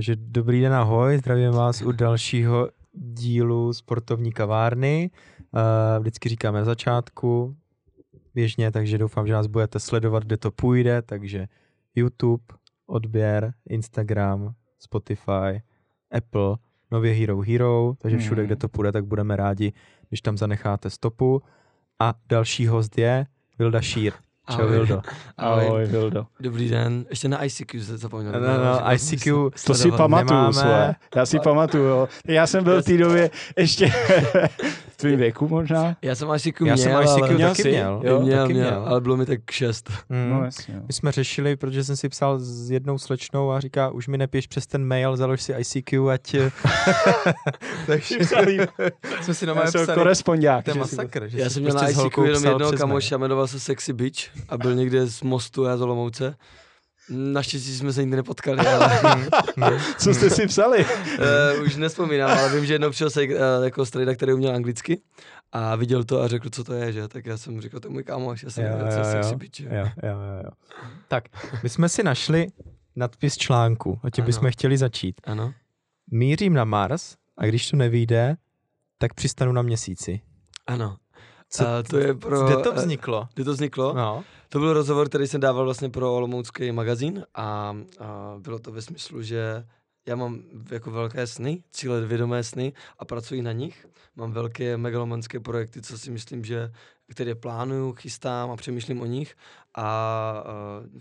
Takže dobrý den, ahoj, zdravím vás u dalšího dílu sportovní kavárny. Uh, vždycky říkáme na začátku, běžně, takže doufám, že nás budete sledovat, kde to půjde, takže YouTube, odběr, Instagram, Spotify, Apple, nově Hero Hero, takže všude, kde to půjde, tak budeme rádi, když tam zanecháte stopu. A další host je Vilda Šír. Čau, Ahoj. Vildo. Ahoj, Vildo. Dobrý den. Ještě na ICQ se zapomněl. No, no, ICQ To si pamatuju, nemáme. svoje. Já si pamatuju, jo. Já jsem byl v té době ještě tvým věku možná. Já jsem ICQ Já měl, jsem ICQ ale... Měl taky měl. Jo, měl, taky měl, ale bylo mi tak šest. Mm. No jasně, jo. My jsme řešili, protože jsem si psal s jednou slečnou a říká, už mi nepíš přes ten mail, založ si ICQ, ať... Takže jsme si doma jsem psali. korespondák. To je masakr. Já jsem měl prostě na s ICQ jenom jednoho kamoša, jmenoval se Sexy Bitch a byl někde z mostu, já z Olomouce. Naštěstí jsme se nikdy nepotkali, ale mail. Co jste si psali? uh, už nespomínám, ale vím, že jednou přišel se, uh, jako strejda, který uměl anglicky a viděl to a řekl, co to je, že? Tak já jsem říkal, to je můj kámoš, já jsem Jo, nevěděl, co jo, jo. Sexy Bitch. Jo, jo, jo, jo. Tak, my jsme si našli nadpis článku, a tím Ano. bychom chtěli začít. Ano. Mířím na Mars a když to nevyjde, tak přistanu na měsíci. Ano. Co- a to je pro... Kde to eh, vzniklo? Kde to vzniklo? No. To byl rozhovor, který jsem dával vlastně pro Olomoucký magazín a, a bylo to ve smyslu, že já mám jako velké sny, cíle vědomé sny a pracuji na nich. Mám velké megalomanské projekty, co si myslím, že které plánuju, chystám a přemýšlím o nich a, a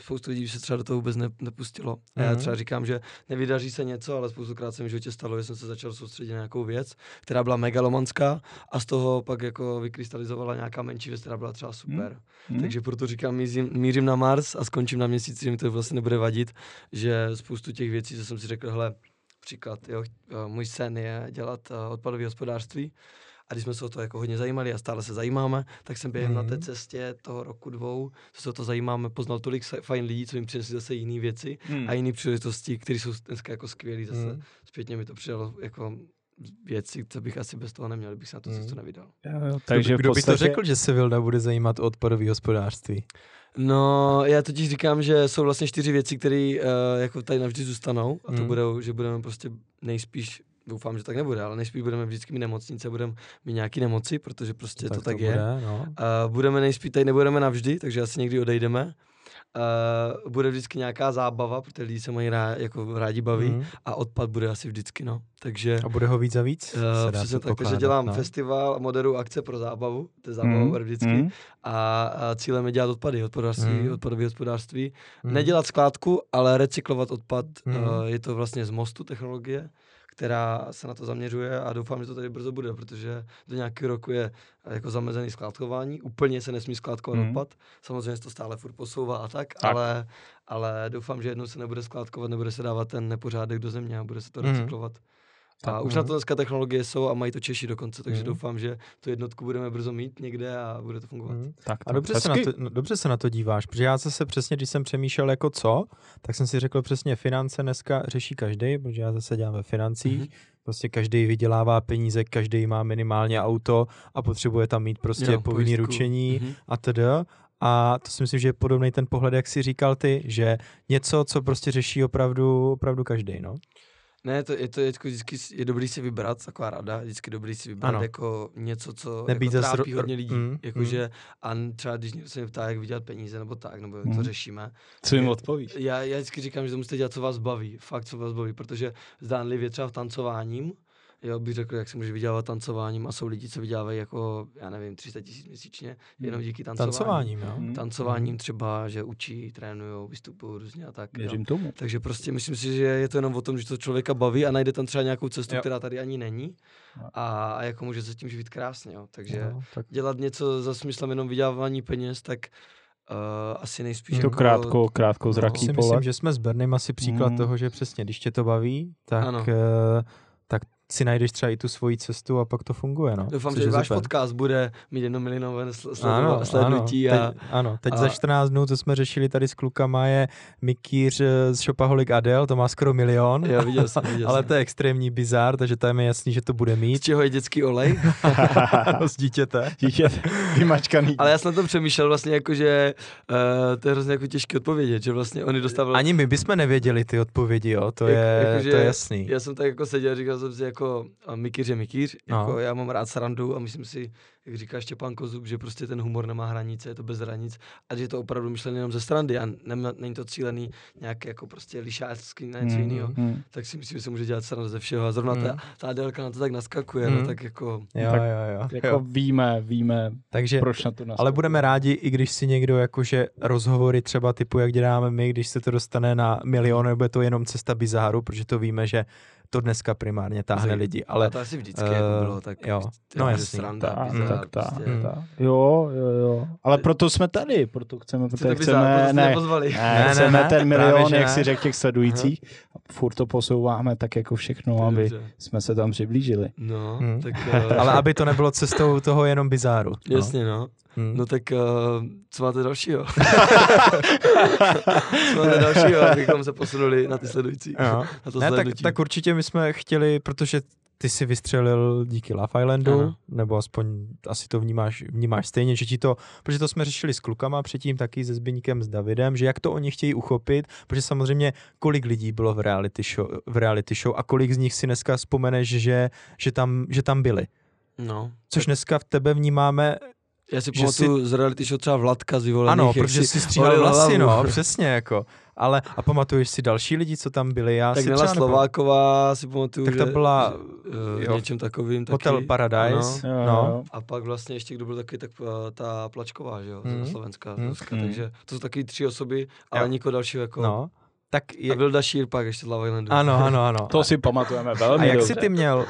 spoustu lidí se třeba do toho vůbec ne, nepustilo. A já Mhm. třeba říkám, že nevydaří se něco, ale spoustukrát se mi v životě stalo, že jsem se začal soustředit na nějakou věc, která byla megalomanská a z toho pak jako vykrystalizovala nějaká menší věc, která byla třeba super. Hm? Takže proto říkám, mířím, mířím na Mars a skončím na měsíci, že mi to vlastně nebude vadit, že spoustu těch věcí, co jsem si řekl, hele, příklad, jo, eh, můj sen je dělat eh, odpadové hospodářství a když jsme se o to jako hodně zajímali a stále se zajímáme, tak jsem během na té Mhm. cestě toho roku dvou, co se o to zajímáme, poznal tolik fajn lidí, co jim přinesli zase jiné věci Hm. a jiné příležitosti, které jsou dneska jako skvělé zase. Mm. Zpětně mi to přidalo jako věci, co bych asi bez toho neměl, kdybych se na tu Mm. cestu nevydal. Jo, jo, kdo, Takže kdo by podstatě... to řekl, že se Vilda bude zajímat o odpadové hospodářství? No, já totiž říkám, že jsou vlastně čtyři věci, které uh, jako tady navždy zůstanou a to Mm. budou, že budeme prostě nejspíš, doufám, že tak nebude, ale nejspíš budeme vždycky mít nemocnice, budeme mít nějaké nemoci, protože prostě to tak je. Bude, no. Uh, budeme nejspíš, tady nebudeme navždy, takže asi někdy odejdeme. Uh, bude vždycky nějaká zábava, protože lidi se mají rá, jako rádi baví Mm. a odpad bude asi vždycky, no. Takže A bude ho víc a víc? Uh, se přesně tak, takže dělám no. festival a moderuju akce pro zábavu, to je zábava mm. vždycky. hm. A, a cílem je dělat odpady, hospodářství, Mm. mm. odpadové hospodářství. Mm. Nedělat skládku, ale recyklovat odpad. Mm. Mm. Uh, je to vlastně z mostu technologie, která se na to zaměřuje a doufám, že to tady brzo bude, protože do nějakého roku je eh, jako zamezený skládkování. Úplně se nesmí skládkovat Mm. odpad. Samozřejmě se to stále furt posouvá a tak, Tak. Ale, ale doufám, že jednou se nebude skládkovat, nebude se dávat ten nepořádek do země a bude se to Mm. A Tak, už na mhm. to dneska technologie jsou a mají to Češi dokonce, takže Mhm. doufám, že tu jednotku budeme brzo mít někde a bude to fungovat. Mm. Tak, A dobře se, na to, no, dobře se na to díváš, protože já zase přesně, když jsem přemýšlel jako co, tak jsem si řekl přesně, finance dneska řeší každý, protože já zase dělám ve financích, Mhm. prostě každý vydělává peníze, každý má minimálně auto a potřebuje tam mít prostě Jo, povinný pojistku. ručení Mhm. a td. A to si myslím, že je podobný ten pohled, jak si říkal ty, že něco, co prostě řeší opravdu, opravdu každý, no. Ne, to, je to jako vždycky je dobrý si vybrat, taková rada, vždycky dobrý si vybrat Ano. jako něco, co Nebýt jako trápí hodně lidí. mm, Mm, mm. a třeba když někdo se mě ptá, jak vydělat peníze nebo tak, nebo Mm. to řešíme, Co jim odpovíš? já, já vždycky říkám, že to musíte dělat, co vás baví, fakt, co vás baví, protože zdánlivě třeba v tancováním, jo, bych řekl, jak se může vydělávat tancováním a jsou lidi, co vydělávají jako, já nevím, 300 tisíc měsíčně, jenom díky tancování. Tancováním, jo. Mm. Tancováním třeba, že učí, trénují, vystupují různě a tak. jo. Věřím tomu. Takže prostě myslím si, že je to jenom o tom, že to člověka baví a najde tam třeba nějakou cestu, Jo. jo. která tady ani není Jo. a, a jako může se tím živit krásně. Jo. Takže jo. No, tak dělat něco za smyslem jenom vydělávání peněz, tak uh, asi nejspíš To jako... krátko, krátko no, zraký si pole. myslím, že jsme s Bernem asi příklad Mm. toho, že přesně, když tě to baví, tak, Ano. eh, tak si najdeš třeba i tu svoji cestu a pak to funguje, no. Doufám, Což že váš podcast bude mít jednomilionové sl- Ano, sledova- slednutí ano, a teď, ano, teď a- za 14 dnů, co jsme řešili tady s klukama, je Mikýř eh, z Shopaholic Adel, to má skoro milion, jo, viděl jsem, viděl ale jsem. to je extrémní bizár, takže tam je jasný, že to bude Z mít čeho je dětský olej? z dítěte. Dítě vymačkaný. Ale já jsem na to přemýšlel vlastně jako, že uh, to je hrozně jako těžké odpovědět, že vlastně oni dostávali... Ani my bychom nevěděli ty odpovědi, jo, to Jak- je, jakože to je jasný. Já jsem tak jako seděl, říkal jsem si jako, a Mikýř je Mikýř, No. jako já mám rád srandu a myslím si, jak říká Štěpán Kozub, že prostě ten humor nemá hranice, je to bez hranic a že je to opravdu myšlené jenom ze srandy a nem, není to cílený nějak jako prostě lišácký na něco Mm, jiného. mm. Tak si myslím, že se může dělat srandu ze všeho a zrovna Mm. ta, ta Adelka na to tak naskakuje, Mm. no tak jako... Jo, Tak jo, jo, Jako jo. víme, víme, Takže, proč na to naskakuje. ale budeme rádi, i když si někdo jakože rozhovory třeba typu, jak děláme my, když se to dostane na milion, nebo je to jenom cesta bizáru, protože to víme, že to dneska primárně táhne Zajímavé. lidi, Ale to asi vždycky jako bylo, tak jo. prostě No jako, jasný. sranda, Tak, bizár, tak, tak, prostě. Tak. Jo, jo, jo. Ale proto jsme tady, proto chceme, bizár, proto chceme, jste ne, nepozvali. ne, Ne, ne, chceme ne, ten právě, milion, že jak ne. si řekl těch sledujících. A furt to posouváme tak jako všechno, aby Dobře. jsme se tam přiblížili. No, Hmm. tak... eh, ale aby to nebylo cestou toho jenom bizáru. No. Jasně, no. Hmm. No tak, uh, co máte dalšího? co máte dalšího, abychom se posunuli na ty sledující? Jo. Na to Ne, tak, tak určitě my jsme chtěli, protože ty si vystřelil díky Love Islandu, Ano. nebo aspoň asi to vnímáš, vnímáš stejně, že ti to, protože to jsme řešili s klukama předtím taky se Zbyníkem, s Davidem, že jak to oni chtějí uchopit, protože samozřejmě kolik lidí bylo v reality show, v reality show a kolik z nich si dneska vzpomeneš, že, že, tam, že tam byli. No. Což dneska v tebe vnímáme, Já si že pamatuju z reality show třeba Vladka z vyvolených. ano, jak protože si si stříhal vlasy, no, přesně jako. Ale a pamatuješ si další lidi, co tam byli? Já Tak si Nela Slováková si pamatuju, Tak ta že, byla, že, uh, jo, něčem takovým taky. Hotel Paradise. Ano. Jo, No. jo. A pak vlastně ještě kdo byl taky, tak uh, ta Plačková, že jo, Mhm. mm. Slovenská, Mhm. mm. Ruska, Mhm. takže to jsou taky tři osoby, ale Jo. nikoho dalšího jako... No, tak A je, Vilda Šír pak ještě z Love Islandu. ano, ano, ano. To si pamatujeme velmi A jak dobře. jsi ty měl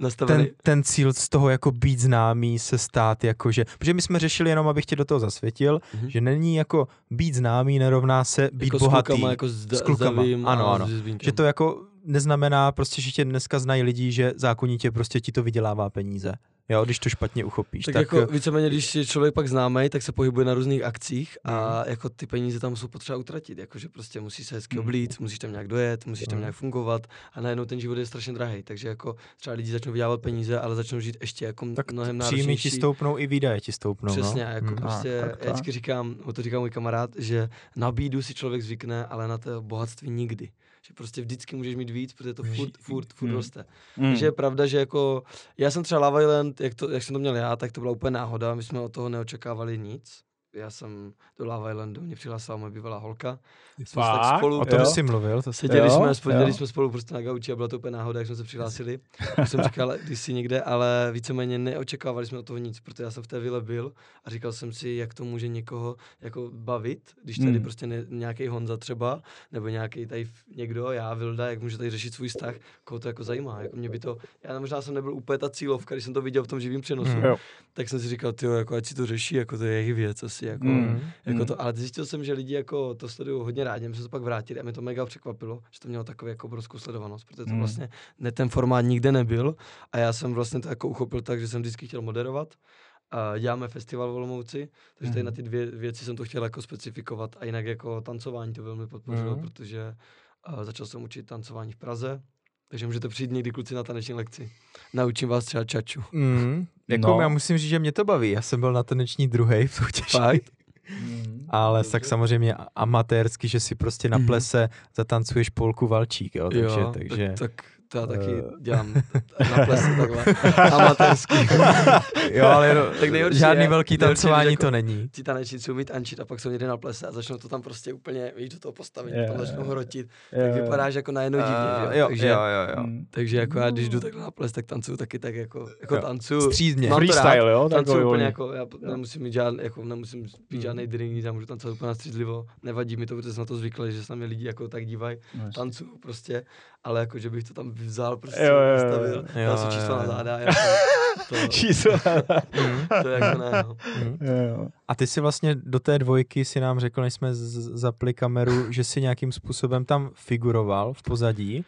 Nastavený. ten, ten cíl z toho jako být známý, se stát jakože, protože my jsme řešili jenom, abych tě do toho zasvětil, Mhm. že není jako být známý nerovná se být jako bohatý. S klukama, jako s, da, S klukama, ano, ano. Že to jako neznamená prostě, že tě dneska znají lidi, že zákonitě prostě ti to vydělává peníze. Jo, když to špatně uchopíš. tak, Tak, jako víceméně, když je člověk pak známý, tak se pohybuje na různých akcích a Mhm. jako ty peníze tam jsou potřeba utratit, jakože prostě musí se hezky Mhm. oblít, musíš tam nějak dojet, musíš tam Mhm. nějak fungovat a najednou ten život je strašně drahý, takže jako třeba lidi začnou vydělávat peníze, ale začnou žít ještě jako tak mnohem příjmy ti náročnější. stoupnou i výdaje ti stoupnou. Přesně, no. jako Hmm. prostě, Tak, tak, já vždycky říkám, o to říká můj kamarád, že na bídu si člověk zvykne, ale na to bohatství nikdy. Že prostě vždycky můžeš mít víc, protože to furt, furt, furt Hmm. roste. Mm. Takže je pravda, že jako, já jsem třeba Love Island, jak, to, jak jsem to měl já, tak to byla úplně náhoda, my jsme od toho neočekávali nic. Já jsem do Love Islandu, mě přihlásila moje bývalá holka. Jsme se tak Fakt? spolu, O tom Jo. jsi mluvil. To seděli, Jo, jsme, seděli jsme spolu prostě na gauči a byla to úplně náhoda, jak jsme se přihlásili. Už jsem říkal když si někde, ale víceméně neočekávali jsme od toho nic, protože já jsem v té vile byl a říkal jsem si, jak to může někoho jako bavit, když tady Hmm. prostě ne, nějaký Honza třeba, nebo nějaký tady někdo, já, Vilda, jak může tady řešit svůj vztah, koho to jako zajímá. Jako mě by to, já možná jsem nebyl úplně ta cílovka, když jsem to viděl v tom živém přenosu, Hmm. Jo. tak jsem si říkal, ty jako ať si to řeší, jako to je jejich věc asi, jako, Mm. jako Mm. to, ale zjistil jsem, že lidi jako to sledují hodně rádi, my jsme se pak vrátili a mě to mega překvapilo, že to mělo takovou jako obrovskou sledovanost, protože to Mm. vlastně ne, ten formát nikde nebyl a já jsem vlastně to jako uchopil tak, že jsem vždycky chtěl moderovat. A děláme festival v Olomouci, takže tady Mhm. na ty dvě věci jsem to chtěl jako specifikovat a jinak jako tancování to velmi podpořilo, Mhm. protože uh, začal jsem učit tancování v Praze, takže můžete přijít někdy kluci na taneční lekci. Naučím vás třeba čaču. Mm, jako No. já musím říct, že mě to baví. Já jsem byl na taneční druhý v soutěži. Fakt? Mm. Ale Dobře. tak samozřejmě amatérsky, že si prostě na Mhm. plese zatancuješ polku valčík, jo, takže, jo, takže Tak, tak to já taky eh, dělám na plese takhle amatérsky. jo, ale no, Tak nejhorší žádný je- velký nejhorší, tancování že to jako- není. Ti tanečníci umí tančit a pak jsou někde na plese a začnou to tam prostě úplně, víš, do toho postavit, Jo, tam začnou hrotit. Jo, Tak vypadáš jako najednou divně, Eh, že jo? Takže, jo, jo, jo. Mm. takže jako já, když jdu takhle na ples, tak tancuju taky tak jako, jako Jo. tancuju. Střízně. Freestyle, jo? Tancuju úplně volný. jako, já nemusím mít žádný, jako nemusím pít Mm. žádný drink, já můžu tancovat úplně střízlivo, nevadí mi to, protože jsem na to zvyklý, že se na mě lidi jako tak dívají, No, tancuju prostě, ale jako, že bych to tam vzal, prostě Jo, jo, jo, postavil, jo. Jo, dal si číslo na záda, jako, to, Číslo. Mm, to jako ne, no. Jo, jo. A ty si vlastně do té dvojky si nám řekl, než jsme z- zapli kameru, že si nějakým způsobem tam figuroval v pozadí.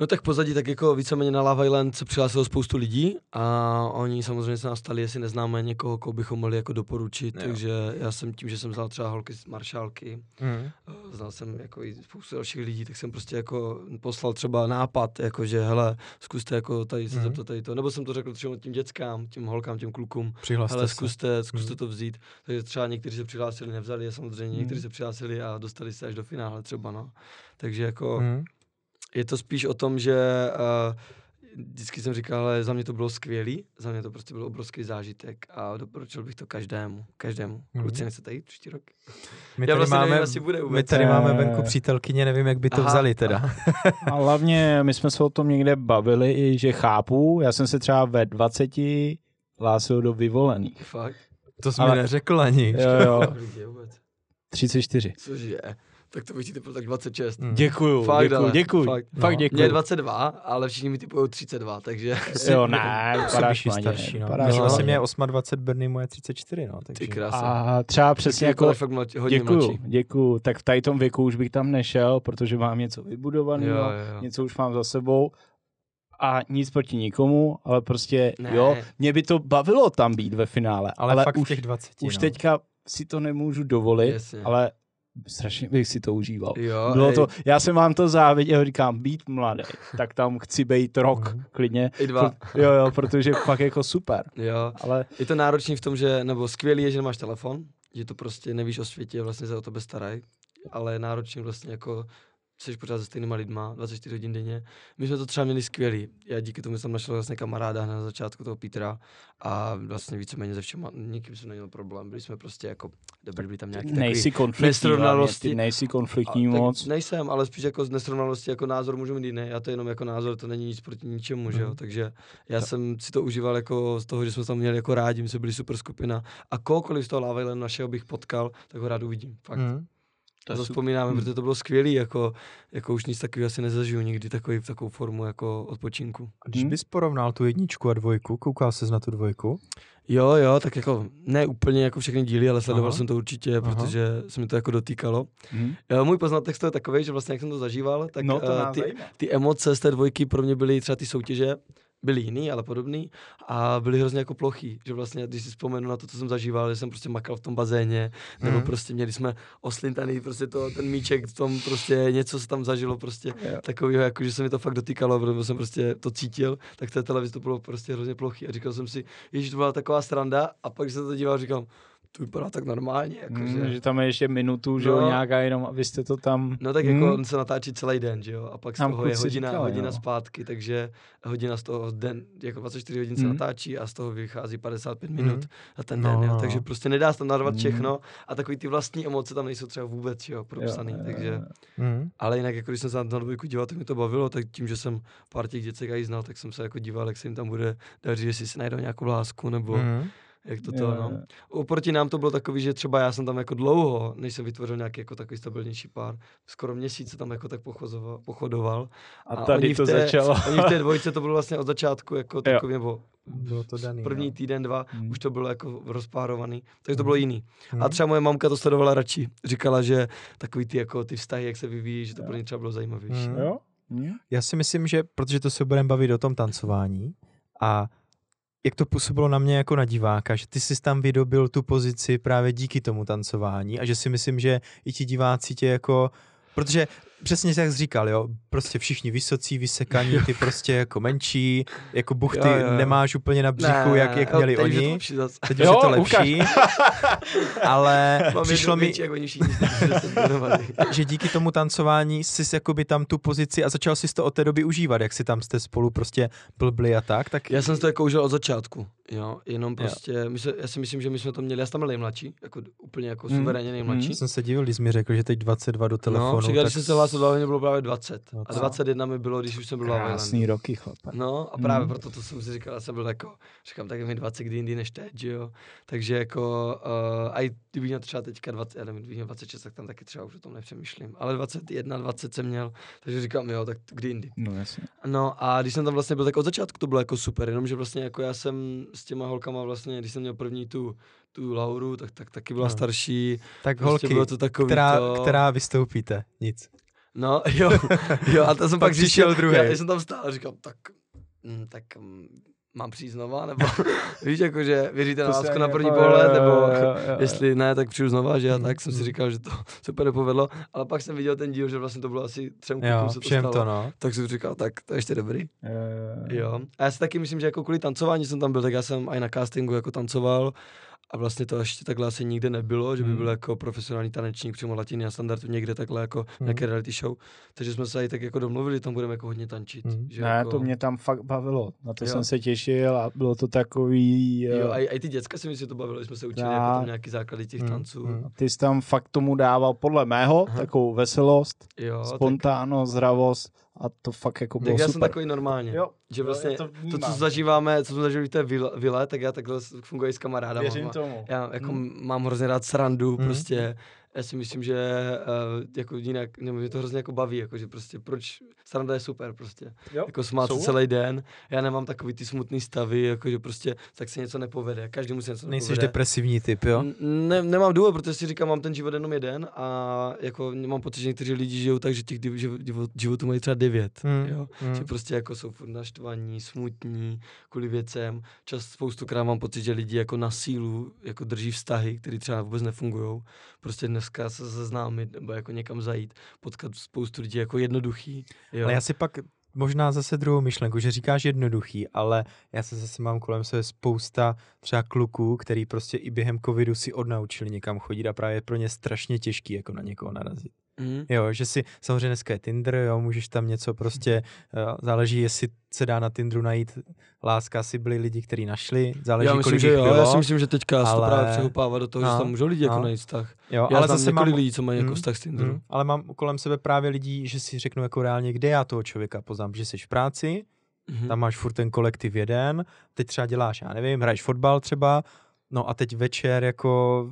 No tak pozadí tak jako víceméně na Love Island se přihlásilo spoustu lidí a oni samozřejmě se nás stali, jestli neznáme někoho, koho bychom mohli jako doporučit, Jo. takže já jsem tím, že jsem znal třeba holky z Maršálky, Mm. znal jsem jako i spoustu dalších lidí, tak jsem prostě jako poslal třeba nápad, jako že hele, zkuste jako tady se Mhm. zeptat tady to, nebo jsem to řekl třeba těm dětskám, těm holkám, těm klukům, Přihlaste hele, se. zkuste, zkuste Mhm. to vzít. Takže třeba někteří se přihlásili, nevzali je samozřejmě, někteří Mhm. se přihlásili a dostali se až do finále třeba, no. Takže jako Mm. Je to spíš o tom, že uh, vždycky jsem říkal, ale za mě to bylo skvělý, za mě to prostě byl obrovský zážitek a doporučil bych to každému, každému. Mhm. Kluci, nechcete jít příští rok? My Já tady vlastně máme, nevím, jestli bude my tady máme venku přítelkyně, nevím, jak by to Aha. vzali teda. A hlavně my jsme se o tom někde bavili, i že chápu, já jsem se třeba ve 20 hlásil do vyvolených. Fakt? To jsi Ale- mi neřekl ani. Jo, jo, Kolik je vůbec? 34. Cože? Tak to bych ti typoval tak 26. Mm. Děkuju, Fakt, děkuju, ale, děkuju. fakt. Fakt No. děkuju. Mě je 22, ale všichni mi typují 32, takže... Jo, ne, být maně, starší, no. vypadáš Myslím, vlastně mě je 28, Berny moje 34, no. Takže. Ty krása. A třeba přesně jako, fakt mladší, hodně děkuju, mladší. děkuju, tak v tady tom věku už bych tam nešel, protože mám něco vybudovaného, Jo, jo, jo. něco už mám za sebou a nic proti nikomu, ale prostě Ne. jo, mě by to bavilo tam být ve finále, Ale, ale fakt už, v těch 20. už no. teďka si to nemůžu dovolit, Jasně. ale strašně bych si to užíval. Jo, Bylo to, já jsem vám to záviděl, říkám, být mladý, tak tam chci být rok, Mhm. klidně. I dva. Jo, jo, protože fakt jako super. Jo, Ale je to náročný v tom, že, nebo skvělý je, že nemáš telefon, že to prostě nevíš o světě, vlastně se o tebe starají, ale je náročný vlastně jako jsi pořád se stejnýma lidma, 24 hodin denně. My jsme to třeba měli skvělý. Já díky tomu jsem našel vlastně kamaráda hned na začátku toho Petra a vlastně víceméně ze všema, nikým jsem neměl problém. Byli jsme prostě jako, dobrý, byli tam nějaký takový nejsi konfliktní, nesrovnalosti. ty nejsi A, konfliktní tak moc. Nejsem, ale spíš jako z nesrovnalosti jako názor můžu mít jiný. Já to jenom jako názor, to není nic proti ničemu, že jo. Mhm. Takže já jsem si to užíval jako z toho, že jsme tam měli jako rádi, my jsme byli super skupina. A kohokoliv z toho Lava našeho bych potkal, tak ho rád uvidím. Fakt. Mm. To, to vzpomínáme, Hmm. protože to bylo skvělý, jako, jako už nic takového asi nezažiju nikdy, takový, takovou formu jako odpočinku. A Když Hmm. bys porovnal tu jedničku a dvojku, koukal jsi na tu dvojku? Jo, jo, tak jako ne úplně jako všechny díly, ale sledoval Aha. jsem to určitě, Aha. protože se mi to jako dotýkalo. Hm? Jo, můj poznatek z toho je takový, že vlastně jak jsem to zažíval, tak No to eh, nás ty, zajímá. ty emoce z té dvojky pro mě byly třeba ty soutěže, byly jiný, ale podobný a byly hrozně jako plochý, že vlastně, když si vzpomenu na to, co jsem zažíval, že jsem prostě makal v tom bazéně, nebo Mhm. prostě měli jsme oslintaný prostě to, ten míček v tom prostě něco se tam zažilo prostě Jo. takového, jako že se mi to fakt dotýkalo, protože jsem prostě to cítil, tak té televizi to bylo prostě hrozně plochý a říkal jsem si, ježiš, to byla taková sranda a pak když jsem to díval, říkal, to vypadá tak normálně, jako, Hm, že... že tam je ještě minutu, že jo, No. nějaká jenom, a vy jste to tam... No tak Hm? jako on se natáčí celý den, že jo, a pak z toho je hodina, říkali, hodina no. zpátky, takže hodina z toho den, jako 24 hodin se Mhm. natáčí a z toho vychází 55 minut Mhm. za ten No, den, no, jo, no. takže prostě nedá se tam narvat Mhm. všechno a takový ty vlastní emoce tam nejsou třeba vůbec, že jo, propsaný, Jo, jo, takže, jo. Mm. ale jinak jako když jsem se na dvojku díval, tak mi to bavilo, tak tím, že jsem pár těch děcek i znal, tak jsem se jako díval, jak se jim tam bude dařit, jestli si najdou nějakou lásku, nebo Mm. Jak to Jo, to, jo, no. jo. Oproti nám to bylo takový, že třeba já jsem tam jako dlouho, než jsem vytvořil nějaký jako takový stabilnější pár, skoro měsíc se tam jako tak pochozoval, pochodoval. A A tady to té- začalo. Oni v té dvojce to bylo vlastně od začátku jako takový, nebo Bylo to daný. první no. týden, dva, Hmm. už to bylo jako rozpárovaný, takže to Mhm. bylo jiný. Mm. A třeba moje mamka to sledovala radši. Říkala, že takový ty jako ty vztahy, jak se vyvíjí, že to Jo. pro ně třeba bylo zajímavější. Mm. Jo? Já si myslím, že protože to se budeme bavit o tom tancování a jak to působilo na mě jako na diváka, že ty jsi tam vydobil tu pozici právě díky tomu tancování a že si myslím, že i ti diváci tě jako, protože přesně jak jsi říkal, jo, prostě všichni vysocí, vysekaní, ty prostě jako menší, jako buchty Jo, jo, jo. nemáš úplně na břichu, jak, jak měli teď už je to oni. Teď už Jo, je to ukaž. lepší, ale Mám přišlo mi, větší, jak oni všichni, že se díky tomu tancování jsi jakoby tam tu pozici a začal si to od té doby užívat, jak si tam jste spolu prostě blbli a tak, tak Já jsem to jako užil od začátku, jo, jenom prostě, my se, já si myslím, že my jsme to měli, já jsem tam byl nejmladší, jako úplně jako Hmm, suverénně nejmladší. hmm. jsem se divil, když jsi mi řekl, že teď 22 do telefonu. no, tak jsem se do Hlavně, bylo právě 20. No A to- 21 mi bylo, když už jsem byl v Krásný roky, chlape. No a právě Hmm. proto to jsem si říkal, já jsem byl jako, říkám, tak je mi 20 kdy jindy než teď, že jo. Takže jako, uh, a i kdybych měl třeba teďka 20, já nevím, kdybych měl 26, tak tam taky třeba už o tom nepřemýšlím. Ale 21, 20 jsem měl, takže říkám, jo, tak kdy jindy. No jasně. No a když jsem tam vlastně byl, tak od začátku to bylo jako super, jenomže vlastně jako já jsem s těma holkama vlastně, když jsem měl první tu, tu Lauru, tak, tak taky byla No. starší. tak Prostě holky, bylo to takový která, to... která vystoupíte, nic. No, jo, jo, a to jsem Pak pak přišel zjistil, druhej. já, já jsem tam stál a říkal, tak, mm, tak mm, mám přijít znova, nebo víš, jako, že věříte na lásku na první jako- pohled, nebo jo, jo, jo. jestli ne, tak přijdu znova, že Mm, tak jsem si mm. říkal, že to super nepovedlo, ale pak jsem viděl ten díl, že vlastně to bylo asi třem klukům se to všem stalo. to, no. Tak jsem říkal, tak to je ještě dobrý. Jo. Jo. A já si taky myslím, že jako kvůli tancování jsem tam byl, tak já jsem i na castingu jako tancoval a vlastně to ještě takhle asi nikde nebylo, že by Hmm. byl jako profesionální tanečník přímo latiny a standardu někde takhle jako Hmm. nějaké reality show. Takže jsme se i tak jako domluvili, tam budeme jako hodně tančit. Hmm. Že Ne, jako, to mě tam fakt bavilo. Na to Jo. jsem se těšil a bylo to takový... Jo, eh, a, i- a ty děcka si myslím, že to bavilo, že jsme se učili Tak. jako tam nějaký základy těch Hmm, tanců. hmm. Ty jsi tam fakt tomu dával podle mého Aha. takovou veselost, Jo, tak, spontánnost, zdravost a to fakt jako bylo tak já jsem super. takový normálně. Jo, Že jo, vlastně já to to, co zažíváme, co jsme zažili v té vile, tak já takhle s- funguji s kamarádama. Věřím tomu. Já jako Hmm. mám hrozně rád srandu, hmm. prostě já si myslím, že uh, jako jinak, nebo mě to hrozně jako baví, jako že prostě proč, sranda je super prostě, Jo. jako smát se celý den, já nemám takový ty smutný stavy, jako že prostě tak se něco nepovede, každý musí něco Nejsi nepovede. depresivní typ, jo? Ne, nemám důvod, protože si říkám, mám ten život jenom jeden a jako mám pocit, že někteří lidi žijou tak, že těch životů mají třeba devět. Hmm, Jo? hmm. Že prostě jako jsou furt naštvaní, smutní, kvůli věcem. Čas spoustukrát mám pocit, že lidi jako na sílu jako drží vztahy, které třeba vůbec nefungují. Prostě dneska se seznámit nebo jako někam zajít, potkat spoustu lidí jako jednoduchý. Jo? Ale já si pak možná zase druhou myšlenku, že říkáš jednoduchý, ale já se zase mám kolem sebe spousta třeba kluků, který prostě i během covidu si odnaučili někam chodit a právě pro ně strašně těžký jako na někoho narazit. Mm. Jo, že si, samozřejmě dneska je Tinder, jo, můžeš tam něco prostě, uh, záleží, jestli se dá na Tinderu najít láska, asi byli lidi, kteří našli, záleží, Já myslím, kolik že jich jo, bylo. já si myslím, že teďka se to ale- právě přehoupává do toho, že No, tam můžou lidi jako no. najít vztah. jo, Já ale znám zase několik mám, lidí, co mají jako Mm, vztah s Tinderu. Mm, ale mám kolem sebe právě lidí, že si řeknu jako reálně, kde já toho člověka poznám, že jsi v práci, Mhm. tam máš furt ten kolektiv jeden, teď třeba děláš, já nevím, hraješ fotbal třeba, no a teď večer jako?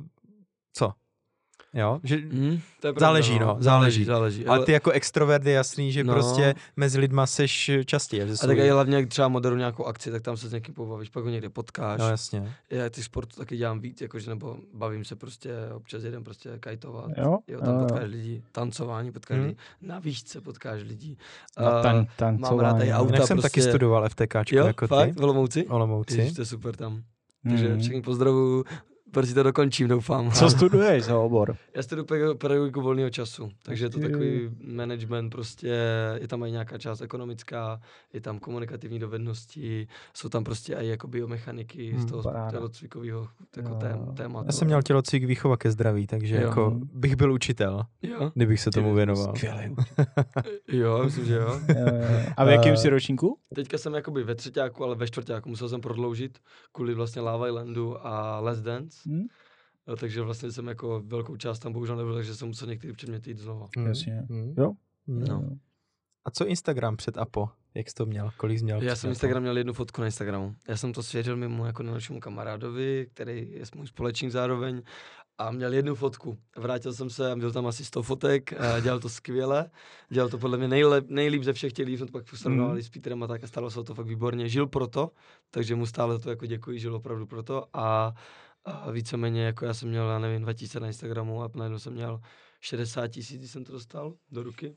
Jo, že, Mm, to je pravda, Záleží, no, záleží. záleží. ale ty jako extrovert je jasný, že No. prostě mezi lidma seš častěji. Že A tak i hlavně, jak třeba moderu nějakou akci, tak tam se s někým pobavíš, pak ho někde potkáš. No jasně. Já ty sportu taky dělám víc, jakože nebo bavím se prostě, občas jedem prostě kajtovat. Jo, Jo, tam jo, jo. potkáš lidi, tancování potkáš Hmm. lidi, na výšce potkáš lidi. Na A tan- mám rád tady tancování. auta. Jinak jsem taky prostě- studoval FTKčko jo, jako fakt, ty. v Olomouci? Olomouci. Ježiš, to je super tam. Takže Mhm. všechny pozdravu, brzy to dokončím, doufám. Co studuješ za obor? Já studuji pe- pedagogiku volného času, takže je to takový management, prostě je tam i nějaká část ekonomická, je tam komunikativní dovednosti, jsou tam prostě i jako biomechaniky z Hmm, toho paráda. tělocvikového jako tém, tématu. Já jsem měl tělocvik výchova ke zdraví, takže Jo. jako bych byl učitel, Jo, kdybych se tomu věnoval. Skvělý. jo, myslím, že jo. A v jakém Eh, jsi ročníku? Teďka jsem jakoby ve třetíku, ale ve čtvrtáku musel jsem prodloužit kvůli vlastně Lava Islandu a Let's Dance. Hm? A takže vlastně jsem jako velkou část tam bohužel nebyl, takže jsem musel některý předměty jít znova. Mm, Jasně. mm, Jo. mm. No. A co Instagram před APO? Jak jsi to měl? Kolik jsi měl? Já jsem? Instagram měl jednu fotku na Instagramu. Já jsem to svěřil mému jako nejlepšímu kamarádovi, který je můj společník zároveň a měl jednu fotku. Vrátil jsem se a byl tam asi 100 fotek, a dělal to skvěle, dělal to podle mě nejlep, nejlíp ze všech těch lidí, jsme to pak srovnávali Mhm. s Peterem a tak a stalo se to fakt výborně. Žil proto, takže mu stále to jako děkuji, žil opravdu proto a, a víceméně jako já jsem měl, já nevím, 2000 na Instagramu a najednou jsem měl 60 tisíc, když jsem to dostal do ruky.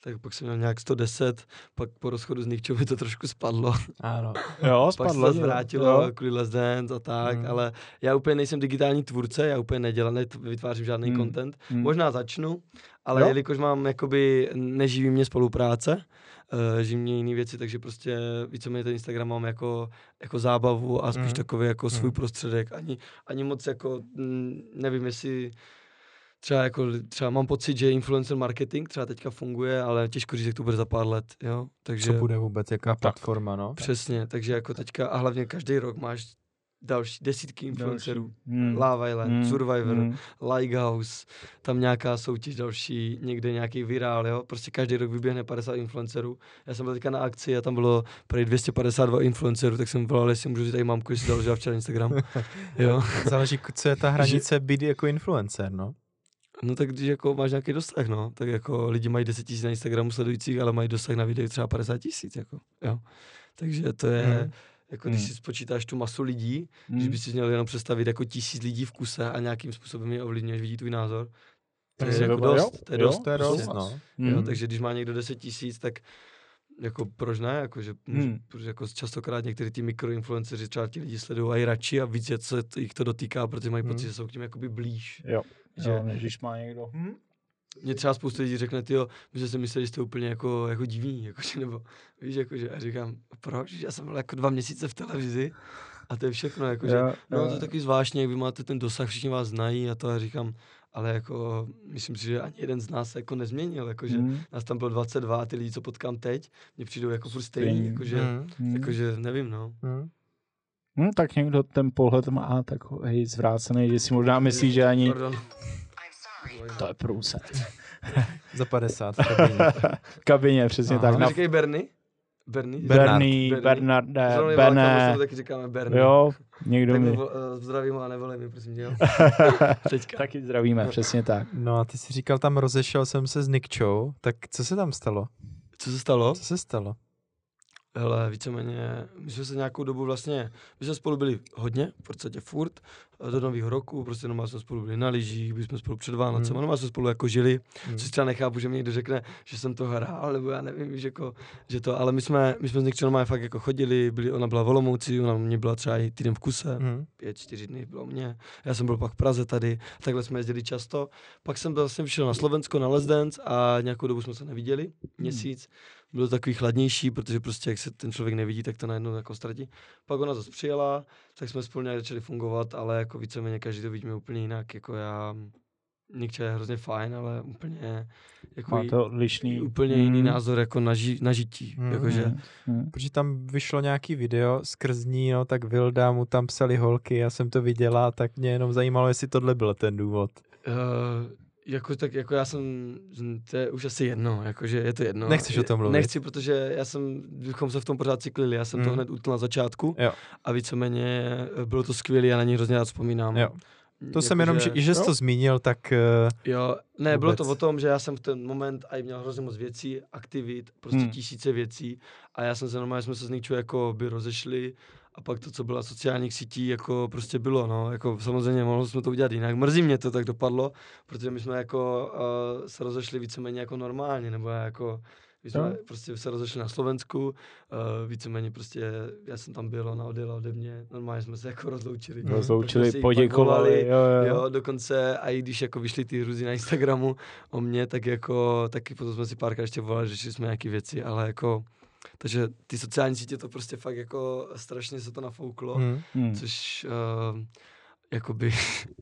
Tak pak jsem měl nějak 110, pak po rozchodu z Nikčovi to trošku spadlo. Ano. Jo, Pak se spadlo. to vrátilo Jo. kvůli Dance a tak, Mm. ale já úplně nejsem digitální tvůrce, já úplně nedělám, nevytvářím žádný Mm. content. Hm. Možná začnu, ale Jo. jelikož mám jakoby, neživí mě spolupráce, uh, živí mě jiné věci, takže prostě víceméně ten Instagram mám jako, jako zábavu a spíš Mm. takový jako svůj Mm. prostředek. Ani, ani moc jako, mm, nevím, jestli třeba, jako, třeba mám pocit, že influencer marketing třeba teďka funguje, ale těžko říct, jak to bude za pár let, jo. Takže, Co bude vůbec, jaká platforma, no? Přesně, takže jako teďka, a hlavně každý rok máš další desítky influencerů. Hm. Love Island, Hm. Survivor, Hm. Lighthouse, tam nějaká soutěž další, někde nějaký virál, jo. Prostě každý rok vyběhne 50 influencerů. Já jsem byl teďka na akci a tam bylo prý 252 influencerů, tak jsem volal, jestli můžu říct tady mamku, jestli založila včera Instagram. jo. Záleží, co je ta hranice být jako influencer, no? No tak když jako máš nějaký dosah, no, tak jako lidi mají 10 tisíc na Instagramu sledujících, ale mají dosah na videu třeba 50 tisíc, jako, jo. Takže to je, Mhm. Jako když Mhm. si spočítáš tu masu lidí, Hm. Když bys si měl jenom představit jako tisíc lidí v kuse a nějakým způsobem je ovlivňuješ, vidí tvůj názor, To je jako dost, to je Jo, dost. To je prostě. dost, no. Jo, Mm. takže když má někdo 10 tisíc, tak jako proč ne, jako, že, Hmm. hmm. protože jako častokrát některý ty mikroinfluenceři třeba ti lidi sledují i radši a víc, co jich to dotýká, protože mají Hmm. pocit, že jsou k tím jakoby blíž. Jo, Že- jo, když má někdo. Hm? Mně třeba spoustu lidí řekne, tyjo, my jsme si mysleli, že jste úplně jako, jako divní, jakože, nebo víš, jakože, a říkám, proč, já jsem byl jako dva měsíce v televizi a to je všechno, jakože, Jo, no jo. to je taky zvláštní, jak vy máte ten dosah, všichni vás znají a to a říkám, ale jako, myslím si, že ani jeden z nás se jako nezměnil, jakože, Hm. nás tam bylo 22 a ty lidi, co potkám teď, mě přijdou jako furt stejný, jakože, Mm. Hm. jakože, nevím, no. Mm. Hm, tak někdo ten pohled má takový zvrácený, že si možná myslí, že ani... Pardon. To je průse. Za 50 v kabině. V kabině, přesně Aha. tak. Na říkají Berny? Berny? Bernard. Válka, Bene. my taky říkáme Berny. Jo, někdo Tak mi... mi... zdravím ho a nevolej mi, prosím tě, jo. Teďka. Taky zdravíme, přesně tak. No a ty jsi říkal, tam rozešel jsem se s Nikčou, tak co se tam stalo? Co se stalo? Co se stalo? Hele, víceméně, my jsme se nějakou dobu vlastně, my jsme spolu byli hodně, v podstatě furt, eh, do nového roku, prostě normálně jsme spolu byli na lyžích, byli jsme spolu před Vánocem, Hmm. hmm. normálně jsme spolu jako žili, Hmm. což třeba nechápu, že mi někdo řekne, že jsem to hrál, nebo já nevím, víš, jako, že to, ale my jsme, my jsme s Nikčou normálně fakt jako chodili, byli, ona byla v Olomouci, ona mě byla třeba i týden v kuse, Hmm. pět, čtyři dny bylo mě. Já jsem byl pak v Praze tady, takhle jsme jezdili často. Pak jsem vlastně vyšel na Slovensko na Let's Dance a nějakou dobu jsme se neviděli, měsíc. Bylo to takový chladnější, protože prostě jak se ten člověk nevidí, tak to najednou jako ztratí. Pak ona zase přijela, tak jsme spolu nějak začali fungovat, ale jako víceméně každý to vidíme úplně jinak. Jako já, Nikča je hrozně fajn, ale úplně jako Má to odlišný. úplně jiný Mm. názor jako na, ži, na žití. Mm. Jakože, Mm, mm. Protože tam vyšlo nějaký video skrz ní, no, tak Vilda mu tam psali holky, já jsem to viděla, tak mě jenom zajímalo, jestli tohle byl ten důvod. Uh, jako, tak jako já jsem, to je už asi jedno, jakože je to jedno. Nechceš o tom mluvit? Nechci, protože já jsem, bychom se v tom pořád cyklili, já jsem to Mm. hned utl na začátku Jo. a víceméně eh, bylo to skvělé, já na ní hrozně rád vzpomínám. Jo. To jsem jenom, že, že jsi to zmínil, tak uh, Jo, ne, bylo to Vůbec. o tom, že já jsem v ten moment a měl hrozně moc věcí, aktivit, prostě Hmm. hmm. tisíce věcí a já jsem se normálně, jsme se s Nikčou jako by rozešli a pak to, co bylo na sociálních sítí, jako prostě bylo, no, jako samozřejmě mohli jsme to udělat jinak. Mrzí mě to tak dopadlo, protože my jsme jako uh, se rozešli víceméně jako normálně, nebo jako my jsme Jo. prostě se rozešli na Slovensku, uh, víceméně prostě, já jsem tam byl, ona odjela ode mě, normálně jsme se jako rozloučili. Mhm. Rozloučili, si poděkovali. Jo, jo. Jo, dokonce a i když jako vyšly ty hruzy na Instagramu o mě, tak jako taky potom jsme si párkrát ještě volali, řešili jsme nějaké věci, ale jako takže ty sociální sítě to prostě fakt jako strašně se to nafouklo, hmm. hm, Hmm. což uh, jakoby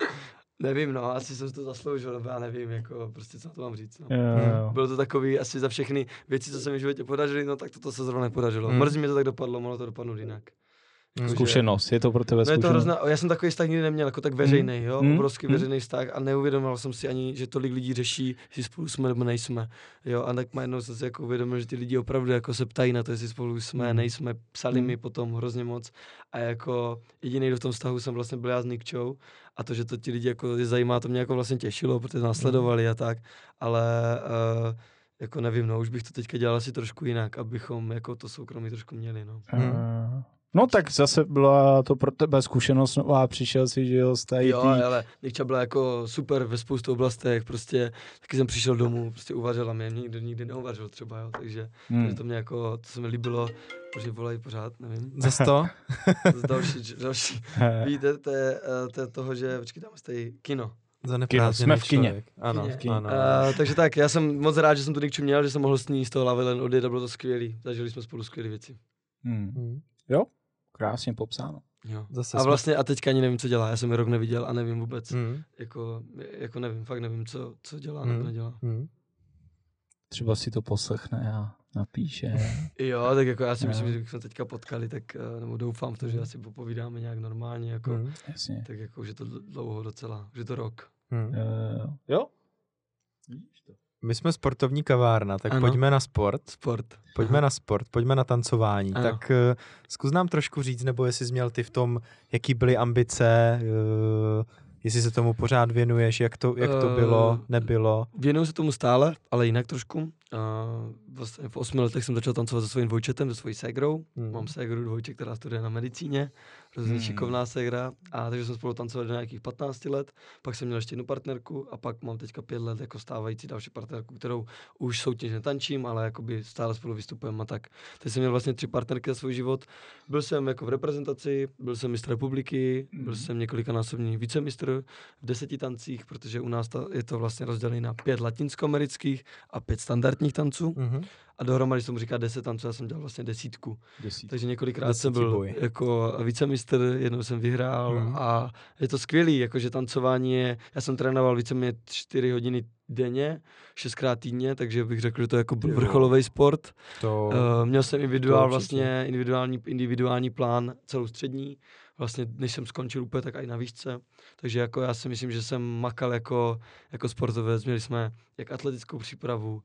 nevím, no, asi jsem si to zasloužil, nebo já nevím, jako prostě co na to mám říct. No. Jo, jo, jo. Bylo to takový asi za všechny věci, co se mi v životě podařily, no tak toto se zrovna nepodařilo. Hmm. Mrzí mě to tak dopadlo, mohlo to dopadnout jinak. Hm. Zkušenost, je to pro tebe No je to hrozná, já jsem takový vztah nikdy neměl, jako tak veřejný, jo, Mm. obrovský Mm. veřejný vztah a neuvědomil jsem si ani, že tolik lidí řeší, jestli spolu jsme nebo nejsme, jo, a tak najednou jsem si jako uvědomil, že ty lidi opravdu jako se ptají na to, jestli spolu jsme, Mm. nejsme, psali Mm. mi potom hrozně moc a jako jediný, kdo v tom vztahu jsem vlastně byl já s Nikčou a to, že to ti lidi jako je zajímá, to mě jako vlastně těšilo, protože nás sledovali a tak, ale uh, jako nevím, no, už bych to teďka dělal asi trošku jinak, abychom jako to soukromí trošku měli, no. Hmm. No tak zase byla to pro tebe zkušenost nová, přišel si, že jo, z tady Jo, tý- ale Nikča byla jako super ve spoustu oblastech, prostě taky jsem přišel domů, prostě uvařila mě, mě nikdo nikdy neuvařil třeba, jo, takže, Hmm. takže to mě jako, to se mi líbilo, protože volají pořád, nevím, za sto? z další, další, víte, to je, eh, to je toho, že, počkej, tam je tady kino. Za Jsme v kině. člověk. Ano, Kině. kině. ano. Uh, takže tak, já jsem moc rád, že jsem tu Nikču měl, že jsem mohl s ní z toho Lavelen odjet a bylo to skvělý, zažili jsme spolu skvělé věci. hmm. Hm. Krásně popsáno. Jo. Zase a jsme- vlastně a teďka ani nevím, co dělá, já jsem ji rok neviděl a nevím vůbec, Hm, jako, jako nevím, fakt nevím, co, co dělá Hmm. nebo nedělá. hm. Třeba si to poslechne a napíše. Jo, tak jako já si Jo. myslím, že bychom teďka potkali, tak eh, nebo doufám v to, že asi popovídáme nějak normálně, jako, Hm, Jasně. tak jako už je to dl- dlouho docela, už je to rok. hm. Eh, jo? My jsme sportovní kavárna, tak Ano. pojďme na sport. Sport. Pojďme na sport, pojďme na tancování. Ano. Tak uh, zkus nám trošku říct, nebo jestli jsi měl ty v tom, jaký byly ambice, uh, jestli se tomu pořád věnuješ, jak to, jak to Eh, bylo, nebylo. Věnuju se tomu stále, ale jinak trošku. Uh, vlastně v osmi letech jsem začal tancovat se svým dvojčetem, se svojí ségrou. Hmm. Mám ségru dvojče, která studuje na medicíně, hrozně Hmm. šikovná ségra. A takže jsme spolu tancovali do nějakých 15 let. Pak jsem měl ještě jednu partnerku a pak mám teďka pět let jako stávající další partnerku, kterou už soutěžně tančím, ale jakoby stále spolu vystupujeme a tak. Teď jsem měl vlastně tři partnerky za svůj život. Byl jsem jako v reprezentaci, byl jsem mistr republiky, byl Mhm. jsem několikanásobný vicemistr v deseti tancích, protože u nás ta, je to vlastně rozdělené na pět latinskoamerických a pět standardních tanců. Mhm. A dohromady se tomu říká deset tanců, já jsem dělal vlastně desítku. Desítku. Takže několikrát jsem byl Desítiboj. jako vicemistr, jednou jsem vyhrál Mhm. a je to skvělý, jakože tancování je, já jsem trénoval víceméně čtyři hodiny denně, šestkrát týdně, takže bych řekl, že to je jako Jo. vrcholový sport. To, Uh, měl jsem individuál, vlastně individuální, individuální plán celou střední, vlastně než jsem skončil úplně, tak i na výšce. Takže jako já si myslím, že jsem makal jako, jako sportovec. Měli jsme jak atletickou přípravu,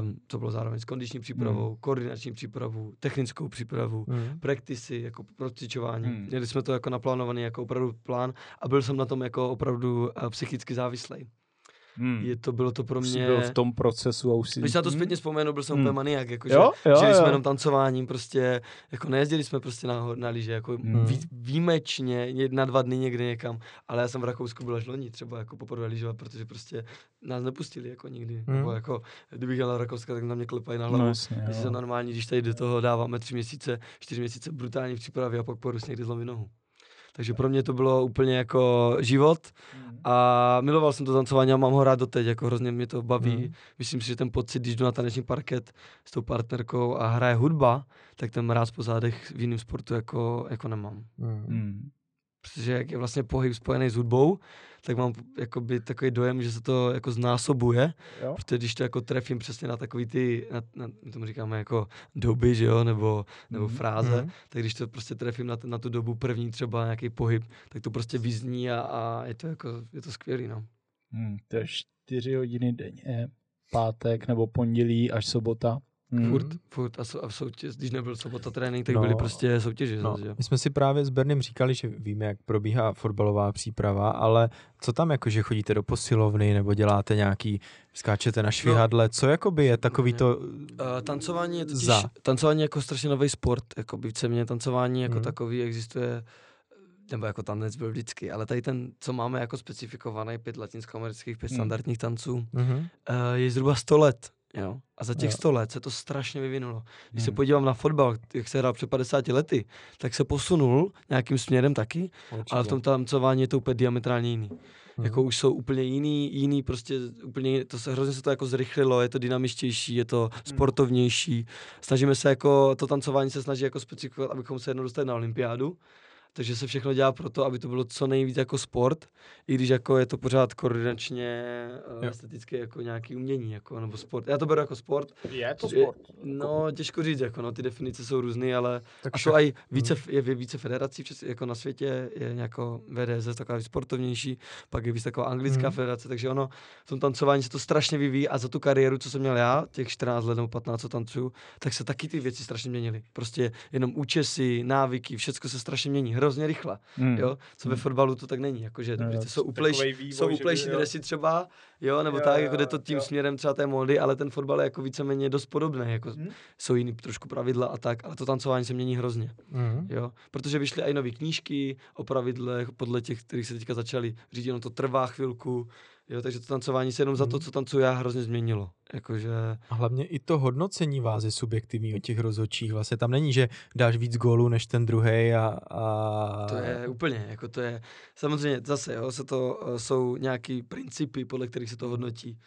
um, to bylo zároveň s kondiční přípravou, koordinační přípravu, technickou přípravu, Mhm. praktisy, jako procvičování. Hmm. Měli jsme to jako naplánovaný jako opravdu plán a byl jsem na tom jako opravdu uh, psychicky závislý. Hmm. Je to, bylo to pro jsi mě... byl v tom procesu a už si... Když se na to Hmm. zpětně vzpomenu, byl jsem Hmm. úplně maniak, jakože Jo, jo, žili jsme jo. jenom tancováním, prostě, jako nejezdili jsme prostě na, na lyže, jako Hmm. vý, výjimečně, na dva dny někde někam, ale já jsem v Rakousku byl až loni třeba jako poprvé lyžovat, protože prostě nás nepustili jako nikdy, Hmm. nebo jako, kdybych jel Rakouska, tak na mě klepají na No, hlavu. jasně, Když se normální, když tady do toho dáváme tři měsíce, čtyři měsíce brutální přípravy a pak porus někdy zlomí nohu. Takže pro mě to bylo úplně jako život Hmm. A miloval jsem to tancování a mám ho rád doteď, jako hrozně mě to baví. Mhm. Myslím si, že ten pocit, když jdu na taneční parket s tou partnerkou a hraje hudba, tak ten mráz po zádech v jiném sportu jako, jako nemám. Mhm. Hmm. Protože jak je vlastně pohyb spojený s hudbou, tak mám jakoby takový dojem, že se to jako znásobuje, Jo? protože když to jako trefím přesně na takový ty, na, na, my tomu říkáme jako doby, že jo, nebo, nebo Mhm. fráze, Mhm. tak když to prostě trefím na, na tu dobu první třeba nějaký pohyb, tak to prostě vyzní a, a je to jako, je to skvělý, no. Hmm. To je čtyři hodiny denně, pátek nebo pondělí až sobota. Hmm. Furt, furt a, sou, a soutěž, když nebyl sobota trénink, tak No. byly prostě soutěže. No, zase, že? my jsme si právě s Bernem říkali, že víme, jak probíhá fotbalová příprava, ale co tam jako, že chodíte do posilovny nebo děláte nějaký, skáčete na švihadle, co jakoby je takový to... Uh, tancování je totiž, Za. tancování jako strašně nový sport, jako víceméně tancování jako Mhm. takový existuje, nebo jako tanec byl vždycky, ale tady ten, co máme jako specifikovaný, pět latinskoamerických, pět Mhm. standardních tanců, Mhm. uh, je zhruba 100 let. Jo? A za těch Jo. 100 let se to strašně vyvinulo. Když se Hmm. podívám na fotbal, jak se hrál před 50 lety, tak se posunul nějakým směrem taky, ale v tom tancování je to úplně diametrálně jiný. Mhm. Jako už jsou úplně jiný, jiný prostě úplně, jiný, to se hrozně se to jako zrychlilo, je to dynamičtější, je to sportovnější. Snažíme se jako, to tancování se snaží jako specifikovat, abychom se jednou dostali na olympiádu. Takže se všechno dělá pro to, aby to bylo co nejvíc jako sport, i když jako je to pořád koordinačně, Jo. jo. esteticky jako nějaký umění, jako, nebo sport. Já to beru jako sport. Je to Je- sport. No, těžko říct, jako no, ty definice jsou různé, ale Tak a jsou i více, je více federací v Čes- jako na světě, je nějako VDZ taková sportovnější, pak je víc taková anglická Mhm. federace, takže ono v tom tancování se to strašně vyvíjí a za tu kariéru, co jsem měl já, těch 14 let nebo 15, co tancuju, tak se taky ty věci strašně měnily. Prostě jenom účesy, návyky, všechno se strašně mění, hrozně rychle, Hmm. jo, co ve Hmm. fotbalu to tak není, jakože No, jo, jsou úplejší, vývoj, jsou úplejší dresy třeba, jo, nebo Jo, tak, jo, jako jde to tím jo. směrem třeba té módy, ale ten fotbal je jako víceméně dost podobný, jako Hmm. jsou jiný trošku pravidla a tak, ale to tancování se mění hrozně. Mhm. Jo, protože vyšly i nové knížky o pravidlech podle těch, kterých se teďka začali řídit, ono to trvá chvilku, jo, takže to tancování se jenom za to, Mhm. co tancuju já, hrozně změnilo. Jakože, A hlavně i to hodnocení vás je subjektivní o těch rozhodčích. Vlastně tam není, že dáš víc gólů než ten druhý a, a... to je úplně, jako to je, samozřejmě zase, jo, se to, eh, jsou nějaký principy, podle kterých se to hodnotí.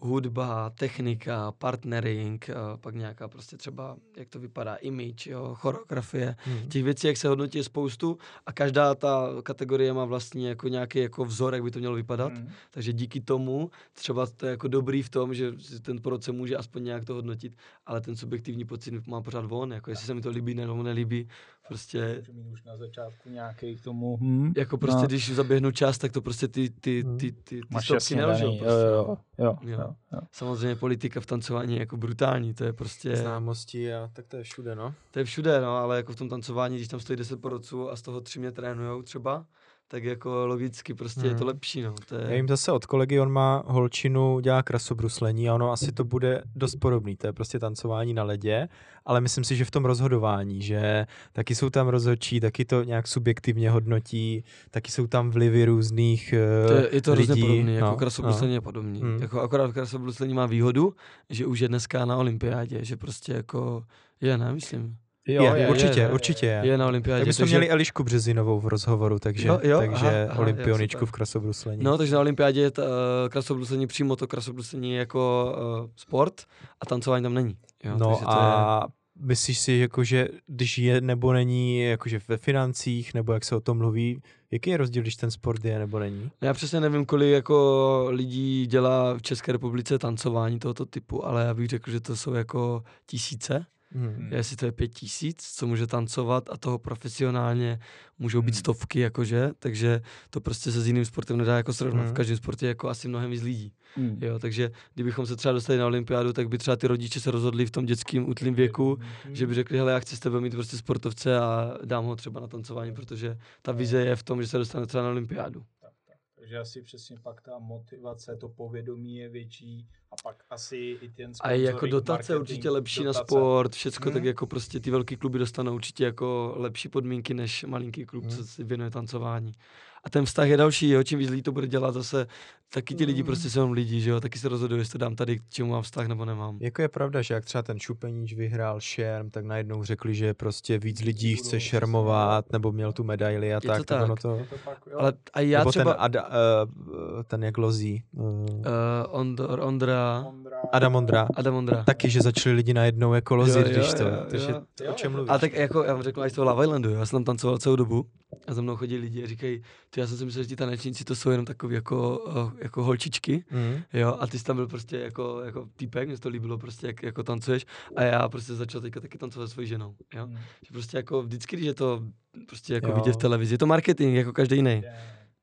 Hudba, technika, partnering, eh, pak nějaká prostě třeba, jak to vypadá, image, jo, choreografie, Mhm. těch věcí, jak se hodnotí, je spoustu a každá ta kategorie má vlastně jako nějaký jako vzor, jak by to mělo vypadat. Hmm. Takže díky tomu třeba to je jako dobrý v tom, že ten porodce může aspoň nějak to hodnotit, ale ten subjektivní pocit má pořád von, jako jestli se mi to líbí nebo nelíbí, prostě mít už na začátku nějaký k tomu. Hmm. jako prostě, No. když zaběhnu čas, tak to prostě ty, ty, Hmm. ty, ty, ty Máš stopky nelžou. Prostě, Jo, no. jo, jo, Jo. jo, jo. Samozřejmě politika v tancování je jako brutální, to je prostě, Známosti a tak to je všude, no. to je všude, no, ale jako v tom tancování, když tam stojí 10 porodců a z toho tři mě trénujou třeba, tak jako logicky prostě je to Mhm. lepší, no. To Já je, jim zase od kolegy, on má holčinu, dělá krasobruslení a ono asi to bude dost podobný. To je prostě tancování na ledě, ale myslím si, že v tom rozhodování, že taky jsou tam rozhodčí, taky to nějak subjektivně hodnotí, taky jsou tam vlivy různých eh, to je, je to hrozně lidí. podobný, jako no, krasobruslení je podobný. Mm. Jako akorát krasobruslení má výhodu, že už je dneska na olympiádě, že prostě jako je, ne, myslím. Jo, je, je, určitě, je, je. určitě je. Je na olympiádě. Tak bychom takže- měli Elišku Březinovou v rozhovoru, takže, Jo, jo, takže aha, aha, olympioničku jo, v krasobruslení. No, takže na olympiádě je ta, uh, krasobruslení přímo to krasobruslení jako uh, sport a tancování tam není. Jo, no to je, a myslíš si, jako, že když je nebo není jakože ve financích, nebo jak se o tom mluví, jaký je rozdíl, když ten sport je nebo není? Já přesně nevím, kolik jako lidí dělá v České republice tancování tohoto typu, ale já bych řekl, že to jsou jako tisíce. Hmm. Jestli to je pět tisíc, co může tancovat a toho profesionálně můžou být Hmm. stovky, jakože, takže to prostě se s jiným sportem nedá jako srovnat. Hmm. V každém sportě je jako asi mnohem víc lidí. Mm. Jo, takže kdybychom se třeba dostali na olympiádu, tak by třeba ty rodiče se rozhodli v tom dětským útlým věku, že by řekli, hele, já chci s tebe mít prostě sportovce a dám ho třeba na tancování, protože ta vize je v tom, že se dostane třeba na olympiádu. Takže asi přesně pak ta motivace, to povědomí je větší a pak asi i ten A i jako sponsoring, dotace určitě lepší na dotace. sport, všecko, Mhm. tak jako prostě ty velký kluby dostanou určitě jako lepší podmínky než malinký klub, Mhm. co si věnuje tancování. A ten vztah je další, jo, čím víc lidí to bude dělat zase, taky ti lidi Mhm. prostě jsou jenom lidi, že jo, taky se rozhodují, jestli to dám tady, k čemu mám vztah nebo nemám. Jako je pravda, že jak třeba ten Šupeníč vyhrál šerm, tak najednou řekli, že prostě víc lidí chce šermovat, nebo měl tu medaili a to tak. tak tak. ono to, Je to pak, jo. Ale a já nebo třeba, ten, Ada, uh, ten jak lozí, uh, uh, Ondor, Ondra, Ondra, Adam Ondra, Adam Ondra. taky, že začali lidi najednou jako lozit, Jo, jo, když to, jo, takže jo. o čem mluvíš? A tak jako, já vám řeknu, až z toho Love Islandu, jo, já jsem tam tancoval celou dobu a za mnou chodí lidi a říkají, ty já jsem si myslel, že ti tanečníci to jsou jenom takový jako, uh, jako holčičky, Mm. jo, a ty jsi tam byl prostě jako, jako týpek, mě se to líbilo prostě, jak jako tancuješ a já prostě začal teďka taky tancovat se svojí ženou, jo. Mm. Že prostě jako vždycky, když je to prostě jako Jo. vidět v televizi, je to marketing, jako každý jiný. Je.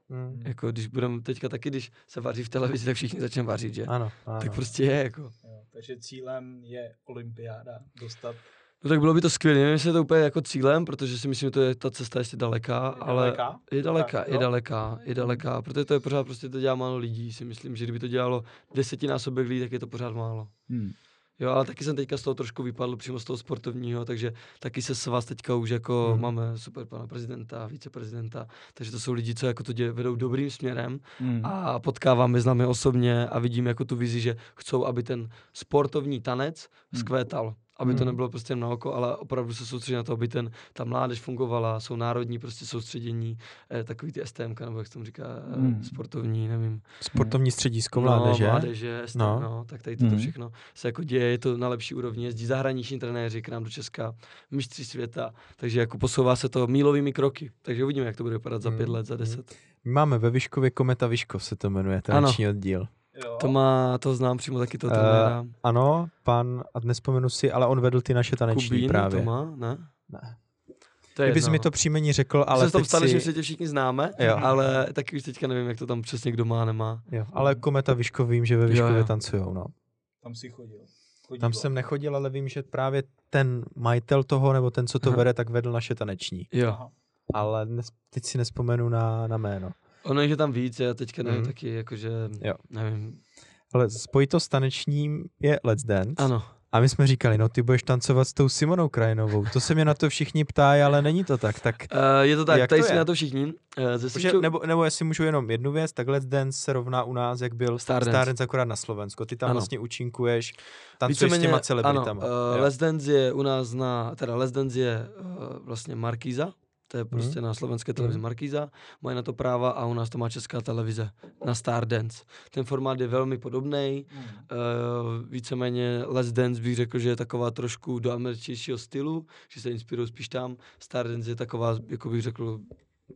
Mm. Jako když budeme teďka taky, když se vaří v televizi, tak všichni začneme vařit, že? Ano, ano. Tak prostě je jako. Jo, takže cílem je olympiáda, dostat No tak bylo by to skvělé, nevím, jestli je to úplně jako cílem, protože si myslím, že to je ta cesta ještě daleká, ale daleká? je daleká, Tak, je daleká, je daleká, protože to je pořád prostě to dělá málo lidí, si myslím, že kdyby to dělalo desetinásobek lidí, tak je to pořád málo. Hmm. Jo, ale taky jsem teďka z toho trošku vypadl přímo z toho sportovního, takže taky se s vás teďka už jako Mhm. máme super pana prezidenta, viceprezidenta, takže to jsou lidi, co jako to dě, vedou dobrým směrem Hmm. a potkáváme, známe osobně a vidím jako tu vizi, že chcou, aby ten sportovní tanec Hmm. vzkvétal. Aby to Hmm. nebylo prostě jen na oko, ale opravdu se soustředí na to, aby ten, ta mládež fungovala, jsou národní prostě soustředění, eh, takový ty STM, nebo jak se tomu říká, eh, Hmm. sportovní, nevím. Sportovní středisko mládeže. No, mládeže, STM, No. no. tak tady toto Hmm. všechno se jako děje, je to na lepší úrovni, jezdí zahraniční trenéři k nám do Česka, mistři světa, takže jako posouvá se to mílovými kroky, takže uvidíme, jak to bude vypadat za pět Hmm. let, za deset. Máme ve Vyškově Kometa Vyškov se to jmenuje, Ano. taneční oddíl. Jo. To má, to znám přímo taky to trenéra. Ano, pan, a nespomenu si, ale on vedl ty naše taneční Kubín právě. to má, ne? Ne. To je Kdybys jedno, mi to příjmení řekl, ale se v tom stanečním si... světě všichni známe, Jo. ale taky už teďka nevím, jak to tam přesně kdo má, nemá. Jo, ale Kometa Vyškov vím, že ve Vyškově jo. tancujou, no. Tam si chodil. Chodíval. Tam jsem nechodil, ale vím, že právě ten majitel toho, nebo ten, co to Aha. vede, tak vedl naše taneční. Jo. Ale nes, teď si nespomenu na, na jméno. Ono je tam víc, já teďka nevím Mhm. taky, jakože, Jo. nevím. Ale spojito s tanečním je Let's Dance. Ano, A my jsme říkali, no ty budeš tancovat s tou Simonou Krajinovou. To se mě na to všichni ptají, ale není to tak. Tak uh, je to tak, tady si je? na to všichni. Uh, ze Protože, nebo, nebo jestli můžu jenom jednu věc, tak Let's Dance se rovná u nás, jak byl Stardance. Stardance akorát na Slovensku. Ty tam Ano. vlastně účinkuješ, tancuješ s Víceméně, těma celebritama. Ano, uh, Jo. Les Dance je u nás na, teda Les Dance je uh, vlastně Markíza, to je Mhm. prostě na slovenské televizi Mhm. Markíza, mají na to práva a u nás to má česká televize na Stardance. Ten formát je velmi podobný, Hmm. uh, víceméně Les Dance bych řekl, že je taková trošku do američtějšího stylu, že se inspirují spíš tam. Stardance je taková, jako bych řekl,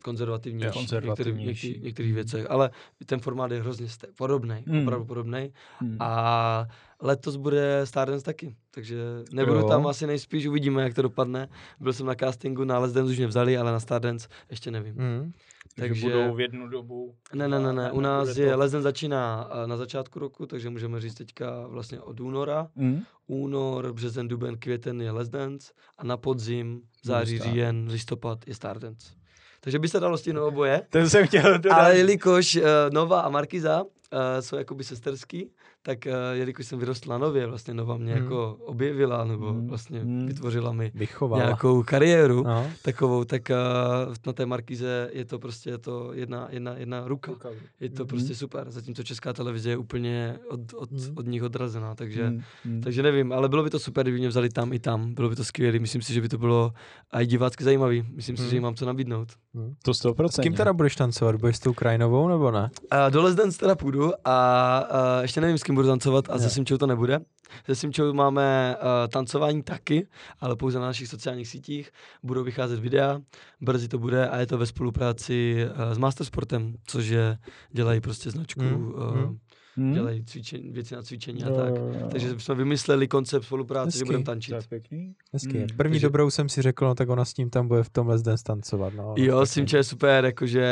konzervativnější, Jo. v některých, některých, věcech, ale ten formát je hrozně podobný, Hmm. opravdu podobný. Hmm. A letos bude Stardance taky, takže nebudu Jo. tam asi nejspíš, uvidíme, jak to dopadne. Byl jsem na castingu, na Les Dance už mě vzali, ale na Stardance ještě nevím. Mm. Takže budou v jednu dobu. Ne, ne, ne, ne, u nás je to- Dance začíná eh, na začátku roku, takže můžeme říct teďka vlastně od února. Hmm. Únor, březen, duben, květen je Les Dance a na podzim, září, říjen, listopad je Stardance. Takže by se dalo stihnout oboje. Ten jsem chtěl dodat. Ale jelikož uh, Nova a Markiza uh, jsou jakoby sesterský, tak uh, jelikož jsem vyrostl na Nově, vlastně Nova mě Hmm. jako objevila, nebo Hmm. vlastně Hmm. vytvořila mi Vychovala. nějakou kariéru No. takovou, tak uh, na té Markize je to prostě je to jedna, jedna, jedna ruka. Je to Mhm. prostě super, zatímco česká televize je úplně od, od, Mhm. od nich odrazená, takže, Hmm, hmm. takže nevím, ale bylo by to super, kdyby mě vzali tam i tam, bylo by to skvělé, myslím si, že by to bylo i divácky zajímavý, myslím si, Mhm. že jim mám co nabídnout. To 100%. S kým teda budeš tancovat? Budeš s tou krajinovou nebo ne? A do Let's Dance teda půjdu a, a ještě nevím, s kým budu tancovat a Jo. se Simčou to nebude. Se Simčou máme uh, tancování taky, ale pouze na našich sociálních sítích. Budou vycházet videa, brzy to bude a je to ve spolupráci uh, s Mastersportem, což je, dělají prostě značku, Mm, uh, mm. Hmm? dělají cvičení, věci na cvičení a Jo, tak. jo, jo. Takže jsme vymysleli koncept spolupráce, že budeme To tančit. je pěkný. Hezky. Hmm. První Takže- dobrou jsem si řekl, no tak ona s ním tam bude v tom Let's Dance tancovat. No, Jo, tak Simče je super, jakože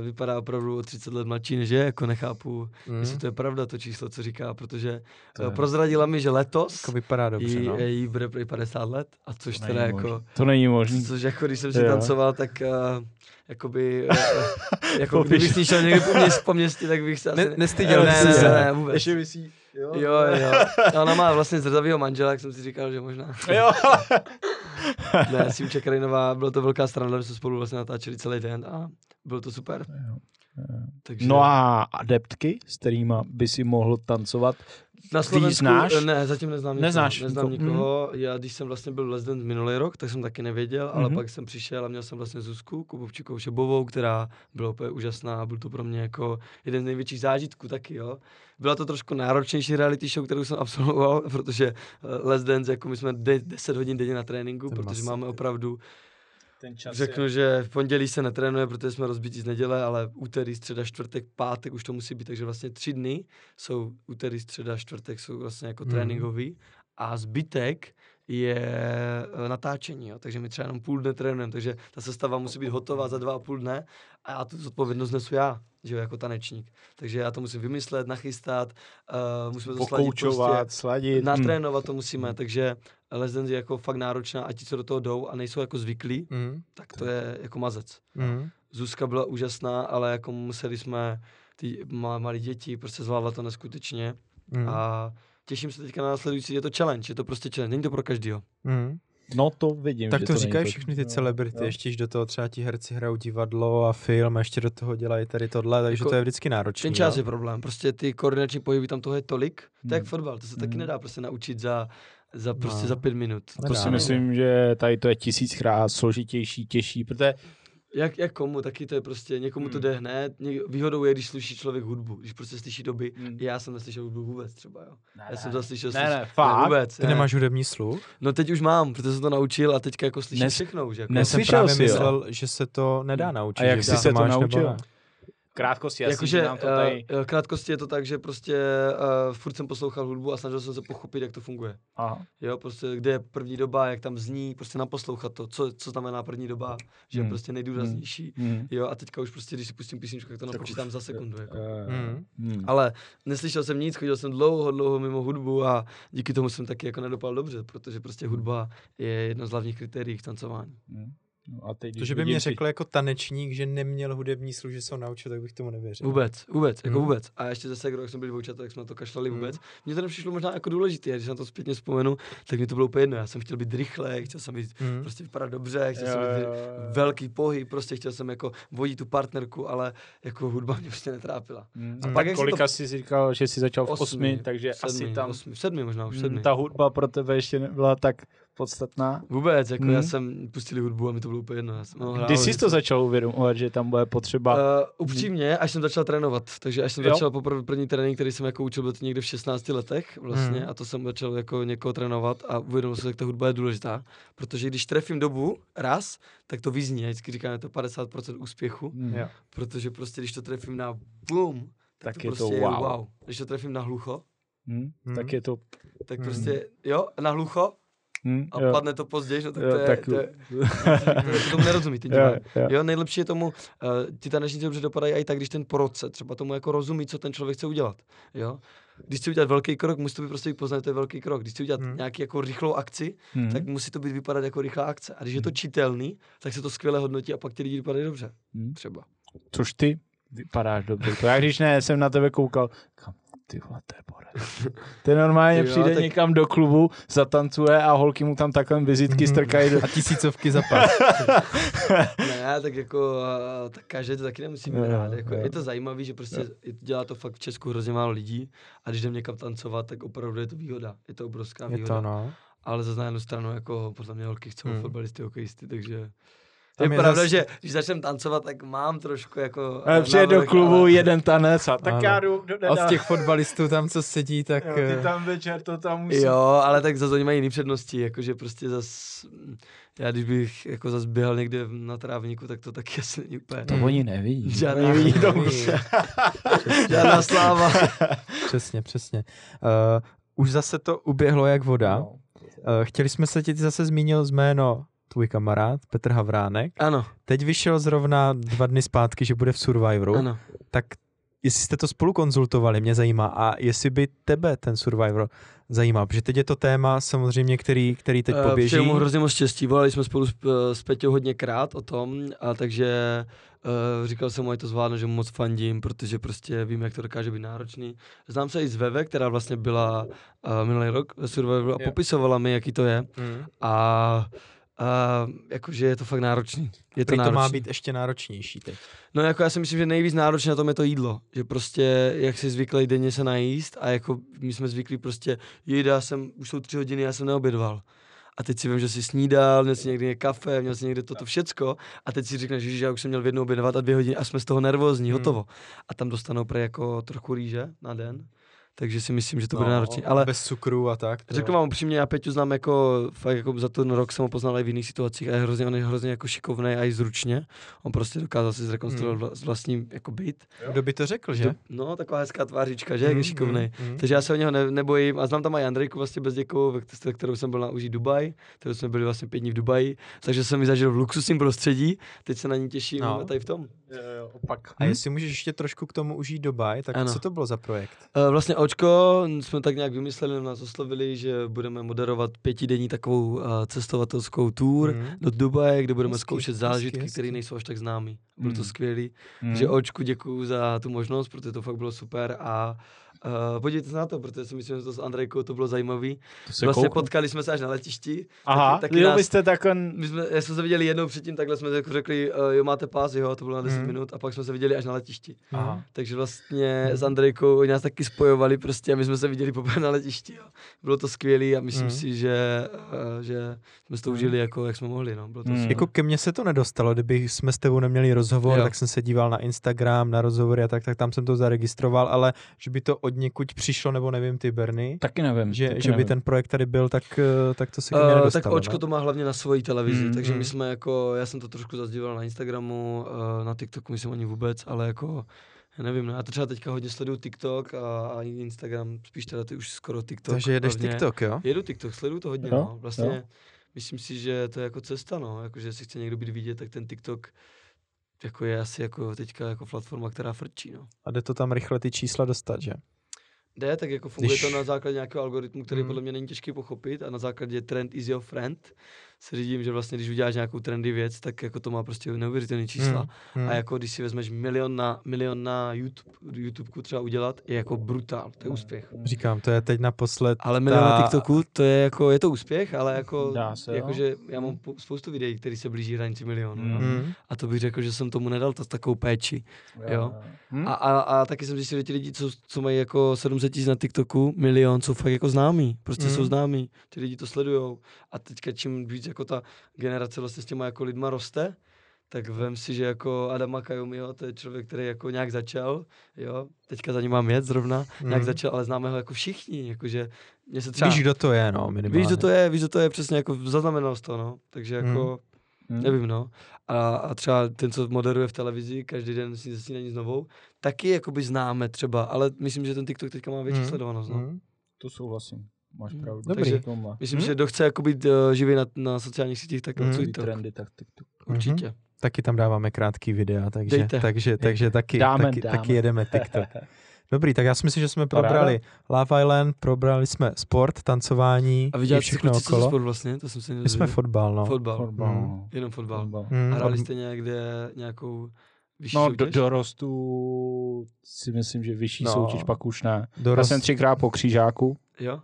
uh, vypadá opravdu o 30 let mladší než je, jako nechápu, Mm. jestli to je pravda to číslo, co říká, protože To uh, prozradila mi, že letos Jako vypadá dobře, jí, no. jí bude prý 50 let, a což To teda jako, možný. To není možný. což jako když jsem si tancoval, tak uh, jakoby, jako Popiš. kdybych s ní šel někdy po, měst, po městě, tak bych se asi... Ne, nestyděl ne, ne, ne, ne, vůbec. Ještě vysí. Jo, Jo, jo. A ona má vlastně zrzavýho manžela, jak jsem si říkal, že možná. jo. ne, Simče Krajinová, byla to velká strana, že jsme spolu vlastně natáčeli celý den a bylo to super. Takže No a adeptky, s kterými by si mohl tancovat, na Slovensku, znáš? ne, zatím neznám nikoho. Neznáš neznám nikoho, nikoho. Já, když jsem vlastně byl Let's Dance minulý rok, tak jsem taky nevěděl, ale Mhm. pak jsem přišel a měl jsem vlastně Zuzku Kubovčikou Šebovou, která byla úplně úžasná a byl to pro mě jako jeden z největších zážitků taky, jo. Byla to trošku náročnější reality show, kterou jsem absolvoval, protože eh, Let's Dance, jako my jsme de- 10 hodin denně na tréninku, To je protože máme opravdu ten čas Řeknu, že v pondělí se netrénuje, protože jsme rozbití z neděle, ale úterý, středa, čtvrtek, pátek už to musí být, takže vlastně tři dny jsou úterý, středa, čtvrtek jsou vlastně jako Mhm. tréninkový a zbytek je eh, natáčení, jo. takže my třeba jenom půl dne trénujeme, takže ta sestava musí být hotová za dva a půl dne a já tu zodpovědnost nesu já, že jo, jako tanečník. Takže já to musím vymyslet, nachystat, uh, musíme to sladit prostě, sladit. natrénovat to musíme, takže Les Dance je jako fakt náročná a ti, co do toho jdou a nejsou jako zvyklí, Mm. tak to je jako mazec. Mm. Zuzka byla úžasná, ale jako museli jsme ty ma- malé děti, prostě zvládla to neskutečně Mm. a těším se teďka na následující, je to challenge, je to prostě challenge, není to pro každýho. Mm. No to vidím. Tak že to není říkají všechny ty jo, celebrity, jo. ještě když do toho třeba ti herci hrajou divadlo a film a ještě do toho dělají tady tohle, takže Jako to je vždycky náročné. Ten čas je problém, prostě ty koordinační pohyby, tam toho je tolik, to je jak Hmm. fotbal, to se taky Hmm. nedá prostě naučit za, za prostě No. za pět minut. Nedá, To si myslím, že tady to je tisíckrát složitější, těžší, protože Jak, jak komu, taky to je prostě, někomu to Hmm. jde hned, něk, výhodou je, když slyší člověk hudbu, když prostě slyší doby, Hmm. já jsem neslyšel hudbu vůbec třeba, jo. Já jsem to slyšel, ne, ne, fakt? vůbec. Ty ne. nemáš hudební sluch? No teď už mám, protože jsem to naučil a teďka jako slyším Nes- všechno už. Jako. Já jsem Neslyšel právě jsi, jo? myslel, že se to nedá naučit. A jak jsi se to nebo naučil? ne. Krátkosti, jasný, Jakože že nám to tady... uh, krátkosti je to tak, že prostě uh, furt jsem poslouchal hudbu a snažil jsem se pochopit, jak to funguje. Aha. Jo, prostě kde je první doba, jak tam zní, prostě naposlouchat to, co, co znamená první doba, že je Hmm. prostě nejdůraznější. Hmm. Jo, a teďka už prostě, když si pustím písničku, tak to napočítám za sekundu. Jako. Mm. Hmm. Ale neslyšel jsem nic, chodil jsem dlouho, dlouho mimo hudbu a díky tomu jsem taky jako nedopal dobře, protože prostě hudba je jedno z hlavních kritérií v tancování. Hmm. No a teď, To, že by mě řekl jako tanečník, že neměl hudební sluch, že se ho naučil, tak bych tomu nevěřil. Vůbec, vůbec, jako Hmm. vůbec. A ještě zase, když jsme byli voučat, tak jsme na to kašlali Hmm. vůbec. Mně to nepřišlo možná jako důležité, a když na to zpětně vzpomenu, tak mi to bylo úplně jedno. Já jsem chtěl být rychlej, chtěl jsem být Mm. prostě vypadat dobře, chtěl Jo, jsem jo, mít jo, jo. velký pohyb, prostě chtěl jsem jako vodit tu partnerku, ale jako hudba mě prostě netrápila. Hmm. A A pak jak si kolika to- jsi říkal, že jsi začal v osmi, takže sedmi, asi tam osmi, v sedmi možná, už hmm, sedmi. ta hudba pro tebe ještě nebyla tak podstatná. Vůbec, jako Hmm. já jsem pustili hudbu a mi to bylo úplně jedno. Já jsem hrál Kdy jsi to začal uvědomovat, že tam bude potřeba... Uh, upřímně, až jsem začal trénovat, takže až jsem Jo. začal poprvé první trénink, který jsem jako učil, byl to někde v 16 letech vlastně Mhm. a to jsem začal jako někoho trénovat a uvědomil jsem, jak ta hudba je důležitá, protože když trefím dobu raz, tak to vyzní, vždycky říkám, je to 50% úspěchu, Hmm. Protože prostě když to trefím na boom, tak, Tak to je to prostě wow. je wow. Když to trefím na hlucho, Hmm. Hmm. Tak je to... tak Mhm. prostě, jo, na hlucho Hmm. a jo. padne to později, no tak Jo, to je, tak- to je, to je, to tomu nerozumí ty Jo, jo. Jo, nejlepší je tomu, uh, ty tanečníci dobře dopadají i tak, když ten porodce třeba tomu jako rozumí, co ten člověk chce udělat. Jo? když chci udělat velký krok, musí to být prostě poznat, že to je velký krok. Když chci udělat Hmm. nějaký jako rychlou akci, Hmm. tak musí to být vypadat jako rychlá akce. A když je to čitelný, tak se to skvěle hodnotí a pak ty lidi vypadají dobře. Hmm. Třeba. Což ty vypadáš dobře. To já když ne, jsem na tebe koukal, kam ty vole, to je borec. Ty normálně jo, přijde tak- někam do klubu, zatancuje a holky mu tam takhle vizitky Mhm. strkají do... A tisícovky za pár. Ne, tak jako, tak každý to taky nemusí mít Jo, rád. Jako, jo. je to zajímavé, že prostě je- dělá to fakt v Česku hrozně málo lidí a když jdem někam tancovat, tak opravdu je to výhoda. Je to obrovská Je výhoda. to no. Ale za na jednu stranu, jako podle mě holky chcou hmm. fotbalisty, hokejisty, takže... Tam je, je pravda, zas- že když začnem tancovat, tak mám trošku jako... Přijde do klubu ale- jeden tanec a tak Ano. já jdu do A z těch fotbalistů tam, co sedí, tak... jo, eh, ty tam večer to tam musí. Jo, ale tak zase oni mají jiné přednosti, jakože prostě zas... Já když bych jako zas běhal někde na trávníku, tak to taky asi není úplně... To oni neví. Žádná, neví. žádná sláva. Přesně, přesně. Uh, už zase to uběhlo jak voda. No. Uh, chtěli jsme se ti zase zmínil z jméno tvůj kamarád Petr Havránek. Ano, Teď vyšel zrovna dva dny zpátky, že bude v Survivoru. ano. Tak jestli jste to spolu konzultovali, mě zajímá. A jestli by tebe ten Survivor zajímal, protože teď je to téma samozřejmě, který, který teď Eh, poběží. Přeju mu hrozně moc štěstí, volali jsme spolu s, eh, s Peťou hodněkrát o tom, a takže uh, říkal jsem mu, ať to zvládnu, že mu moc fandím, protože prostě vím, jak to dokáže být náročný. Znám se i z Veve, která vlastně byla uh, minulý rok ve Survivoru a popisovala mi, jaký to je. Mm. A uh, jakože je to fakt náročný. Je to Prý to náročný. má být ještě náročnější teď. No jako já si myslím, že nejvíc náročné na tom je to jídlo. Že prostě, jak jsi zvyklý denně se najíst a jako my jsme zvyklí prostě, jída jsem, už jsou tři hodiny, já jsem neobědval. A teď si vím, že jsi snídal, měl jsi někdy kafe, měl jsi někde toto všecko a teď si řekneš, že já už jsem měl v jednu obědvat a dvě hodiny a jsme z toho nervózní, Hmm. hotovo. A tam dostanou pre jako trochu rýže na den, takže si myslím, že to No, bude náročné. Ale Bez cukru a tak. to- Řeknu vám upřímně, já Peťu znám jako, fakt jako za ten rok jsem ho poznal i v jiných situacích a je hrozně, on je hrozně jako šikovný a i zručně. On prostě dokázal si zrekonstruovat Hmm. vla, vlastní jako byt. Kdo by to řekl, že? No, taková hezká tvářička, že, jak je šikovný. mm, mm. Takže já se o něho ne, nebojím a znám tam i Andrejku vlastně Bezděkovou, ve se kterou jsem byl na uží Dubaj, kterou jsme byli vlastně pět dní v Dubaji, takže jsem ji zažil v luxusním prostředí, teď se na ní těším No. tady v tom. Jo, jo, opak. A jestli můžeš ještě trošku k tomu užít Dubaj, tak Ano. co to bylo za projekt? Uh, vlastně Očko jsme tak nějak vymysleli, nás oslovili, že budeme moderovat pětidenní takovou uh, cestovatelskou tour Mm. do Dubaje, kde budeme Hezky, zkoušet zážitky, které nejsou až tak známý. Bylo to Mm. skvělý. Hmm. Takže Očku děkuju za tu možnost, protože to fakt bylo super a Uh, podívejte se na to, protože si myslím, že to s Andrejkou to bylo zajímavý. To se Vlastně kouknu. potkali jsme se až na letišti. Aha, taky, taky jo, nás, vy jste takhle... my jsme, já jsme se viděli jednou předtím, takhle jsme jako řekli, uh, jo, máte pás, jo, to bylo na 10 Mhm. minut a pak jsme se viděli až na letišti. Aha. Takže vlastně s Andrejkou oni nás taky spojovali prostě a my jsme se viděli poprvé na letišti. Jo. Bylo to skvělé a myslím Mm. si, že, uh, že jsme si to užili jako jak jsme mohli. No. Bylo to Mm. super. Jako ke mně se to nedostalo, kdyby jsme s tebou neměli rozhovor, Jo. tak jsem se díval na Instagram, na rozhovory a tak, tak tam jsem to zaregistroval, ale že by to od někud přišlo, nebo nevím ty Berny, Taky nevím. že, taky že by nevím. ten projekt tady byl, tak, eh, tak to se mně Uh, nedostalo. tak Očko no. to má hlavně na svojí televizi, Mm, takže mm. my jsme jako, já jsem to trošku zazdíval na Instagramu, uh, na TikToku myslím ani vůbec, ale jako, já nevím, no, já to třeba teďka hodně sleduju TikTok a, a Instagram, spíš teda ty už skoro TikTok. Takže jedeš hlavně. TikTok, jo? Jedu TikTok, sleduju to hodně, Jo, no. Vlastně jo. myslím si, že to je jako cesta, no. Jako, že jestli chce někdo být vidět, tak ten TikTok jako je asi jako teďka jako platforma, která frčí, no. A jde to tam rychle ty čísla dostat, že? Jde, tak jako funguje Když- to na základě nějakého algoritmu, který Mhm. podle mě není těžký pochopit a na základě trend is your friend se řídím, že vlastně když uděláš nějakou trendy věc, tak jako to má prostě neuvěřitelné čísla. Hmm. A jako když si vezmeš milion na, milion na YouTube, YouTubeku třeba udělat, je jako brutál, to je úspěch. Říkám, to je teď naposled Ale milion na ta- TikToku, to je jako, je to úspěch, ale jako, Dá se, jo. jakože já mám po- spoustu videí, které se blíží hranici milionu. Mm. jo. Hmm. A to bych řekl, že jsem tomu nedal ta, takovou péči. Jo. Hm? A, a, a taky jsem zjistil, že ti lidi, co, co mají jako 700 tisíc na TikToku, milion, jsou fakt jako známí. Prostě Mm. jsou známí. Ty lidi to sledujou. A teďka čím víc jako ta generace vlastně s těma jako lidma roste, tak vem si, že jako Adama Kajumiho, to je člověk, který jako nějak začal, jo, teďka za ním mám jet zrovna, nějak Mm. začal, ale známe ho jako všichni, jakože mě se třeba... Víš, kdo to je, no, minimálně. Víš, kdo to je, víš, kdo to je, přesně jako zaznamenal to, no. Takže Mm. jako, Hm? nevím, no. A, a třeba ten, co moderuje v televizi, každý den si zasíná nic novou, taky jakoby známe třeba, ale myslím, že ten TikTok teďka má větší Mm. sledovanost, no. Hmm. To souhlasím. Máš Hm. pravdu. Dobrý. Takže. Myslím, Mm. že kdo chce jako být uh, živý na, na sociálních sítích, tak Mm. mm. Ty TikTok. trendy, tak TikTok. Určitě. Taky tam dáváme krátký videa, takže, Dejte. takže, takže taky, Dáme, taky, dáme. taky jedeme TikTok. Dobrý, tak já si myslím, že jsme Paráda. probrali Love Island, probrali jsme sport, tancování A i viděli jste všechno kluci, co okolo. sport vlastně? To jsem se My jsme fotbal, no. Fotbal. Fotbal. Mm. no. Jenom fotbal. Fotbal. Hmm, A hráli od- jste někde nějakou vyšší No, do, soutěž? dorostu si myslím, že vyšší No. soutěž pak už ne. Já dorost- jsem třikrát po křížáku Jo?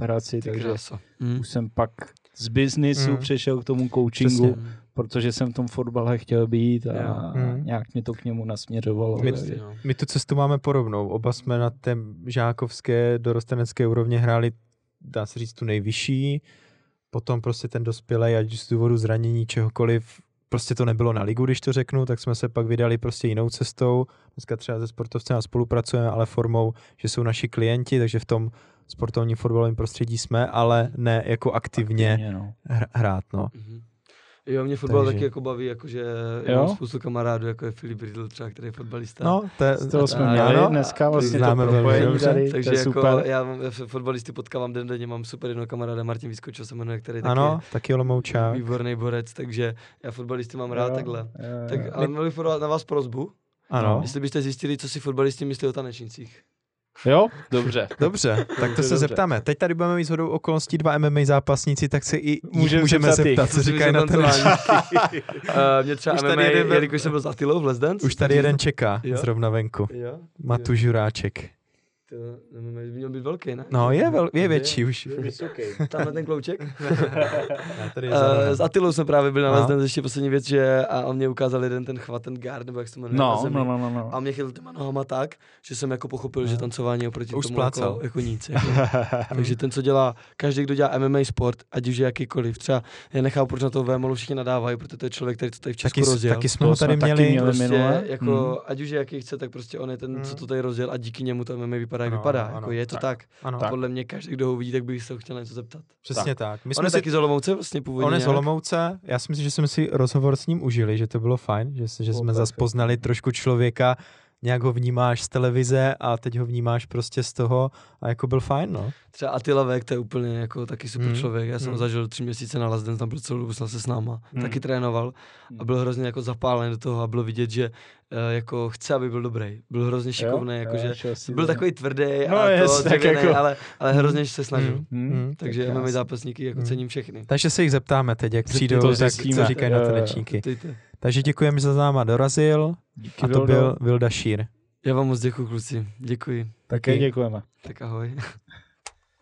Operaci, Ty takže krása. Mm. už jsem pak z biznisu Mm. přešel k tomu coachingu, Přesně. protože jsem v tom fotbale chtěl být a. Mm. nějak mě to k němu nasměřovalo. My- takže- No. My tu cestu máme podobnou. Oba jsme na té žákovské dorostenecké úrovni hráli, dá se říct, tu nejvyšší. Potom prostě ten dospělej, ať už z důvodu zranění, čehokoliv, prostě to nebylo na ligu, když to řeknu, tak jsme se pak vydali prostě jinou cestou. Dneska třeba se sportovcem spolupracujeme, ale formou, že jsou naši klienti, takže v tom sportovním fotbalovém prostředí jsme, ale ne jako aktivně Aktivně, no. hr- hrát. No. Mhm. Jo, mě fotbal Takže- taky jako baví, jakože Jo? mám spoustu kamarádů, jako je Filip Riddle třeba, který je fotbalista. No, to Z toho jsme A- měli ano, dneska vlastně známe to velmi dobře. tady, takže to je jako super. já, mám- já fotbalisty potkávám den denně, mám super jednoho kamaráda, Martin Vyskočil se jmenuje, který taky ano, taky je Olomoučák. výborný borec, takže já fotbalisty mám rád Jo, takhle. jo, Tak, jo. ale měl bych podat na vás prozbu, Ano, jestli byste zjistili, co si fotbalisti myslí o tanečnicích. Jo, dobře. dobře, tak to Dobře, se dobře. zeptáme. Teď tady budeme mít shodou okolností dva MMA zápasníci, tak se i Můžeme můžeme, se zeptat co říkají na ten uh, mě třeba Už MMA, tady jeden byl- jelikož jsem byl s Atilou v Les Dance. Už tady jeden čeká Jo? zrovna venku. Jo? Matu Žuráček. To měl být velký, ne? No, je, vel, je větší už. Vysoký. Tamhle ten klouček. Je Uh, s. Atilou jsme právě byli na No. Ještě poslední věc, že a on mě ukázal jeden ten chvat, ten guard, nebo jak se to jmenuje na No, zemi. no, no, no, no. A mě chytl těma nohama tak, že jsem jako pochopil, že No. tancování oproti Už tomu jako, splácal. jako nic. Jako. Takže ten, co dělá, každý, kdo dělá MMA sport, ať už je jakýkoliv, třeba já nechápu, proč na to VMOlu všichni nadávají, protože to je člověk, který to tady v Česku Taky, rozjel. taky jsme ho tady měli. měli. prostě minule. jako, Hmm. ať už je jaký chce, tak prostě on je ten, co Hmm. to tady rozjel a díky němu to MMA vypadá, jak Ano, vypadá. ano, jako je to tak. Tak. Ano, Tak. Podle mě každý, kdo ho uvidí, tak by se ho chtěl něco zeptat. přesně tak. My On jsme je si, taky z Olomouce vlastně původně. on je z? Olomouce. Já si myslím, že jsme si rozhovor s ním užili, že to bylo fajn, že, že jsme zase poznali trošku člověka, nějak ho vnímáš z televize a teď ho vnímáš prostě z toho a jako byl fajn, no. Třeba Attila Vek, to je úplně jako taky super Hmm. člověk. Já jsem Hmm. ho zažil tři měsíce na Dance, tam byl celou dobu se s náma. Hmm. Taky trénoval a byl hrozně jako zapálený do toho a bylo vidět, že uh, jako chce, aby byl dobrý. Byl hrozně šikovný, jakože byl takový tvrdý No, a jest, to tak dřevěný, jako- ale, ale hrozně se snažil. Mm. Hmm. Mm. Takže Tak MMA krásný. zápasníky jako Hmm. cením všechny. Takže se jich zeptáme teď, jak přijdou, to tak co říkají na jo. tanečníky. Zeptejte. Takže děkujeme, že za náma dorazil Díky, a to Vildo. byl Vilda Šír. Já vám moc děkuji, kluci. Děkuji. Také děkujeme. Tak ahoj.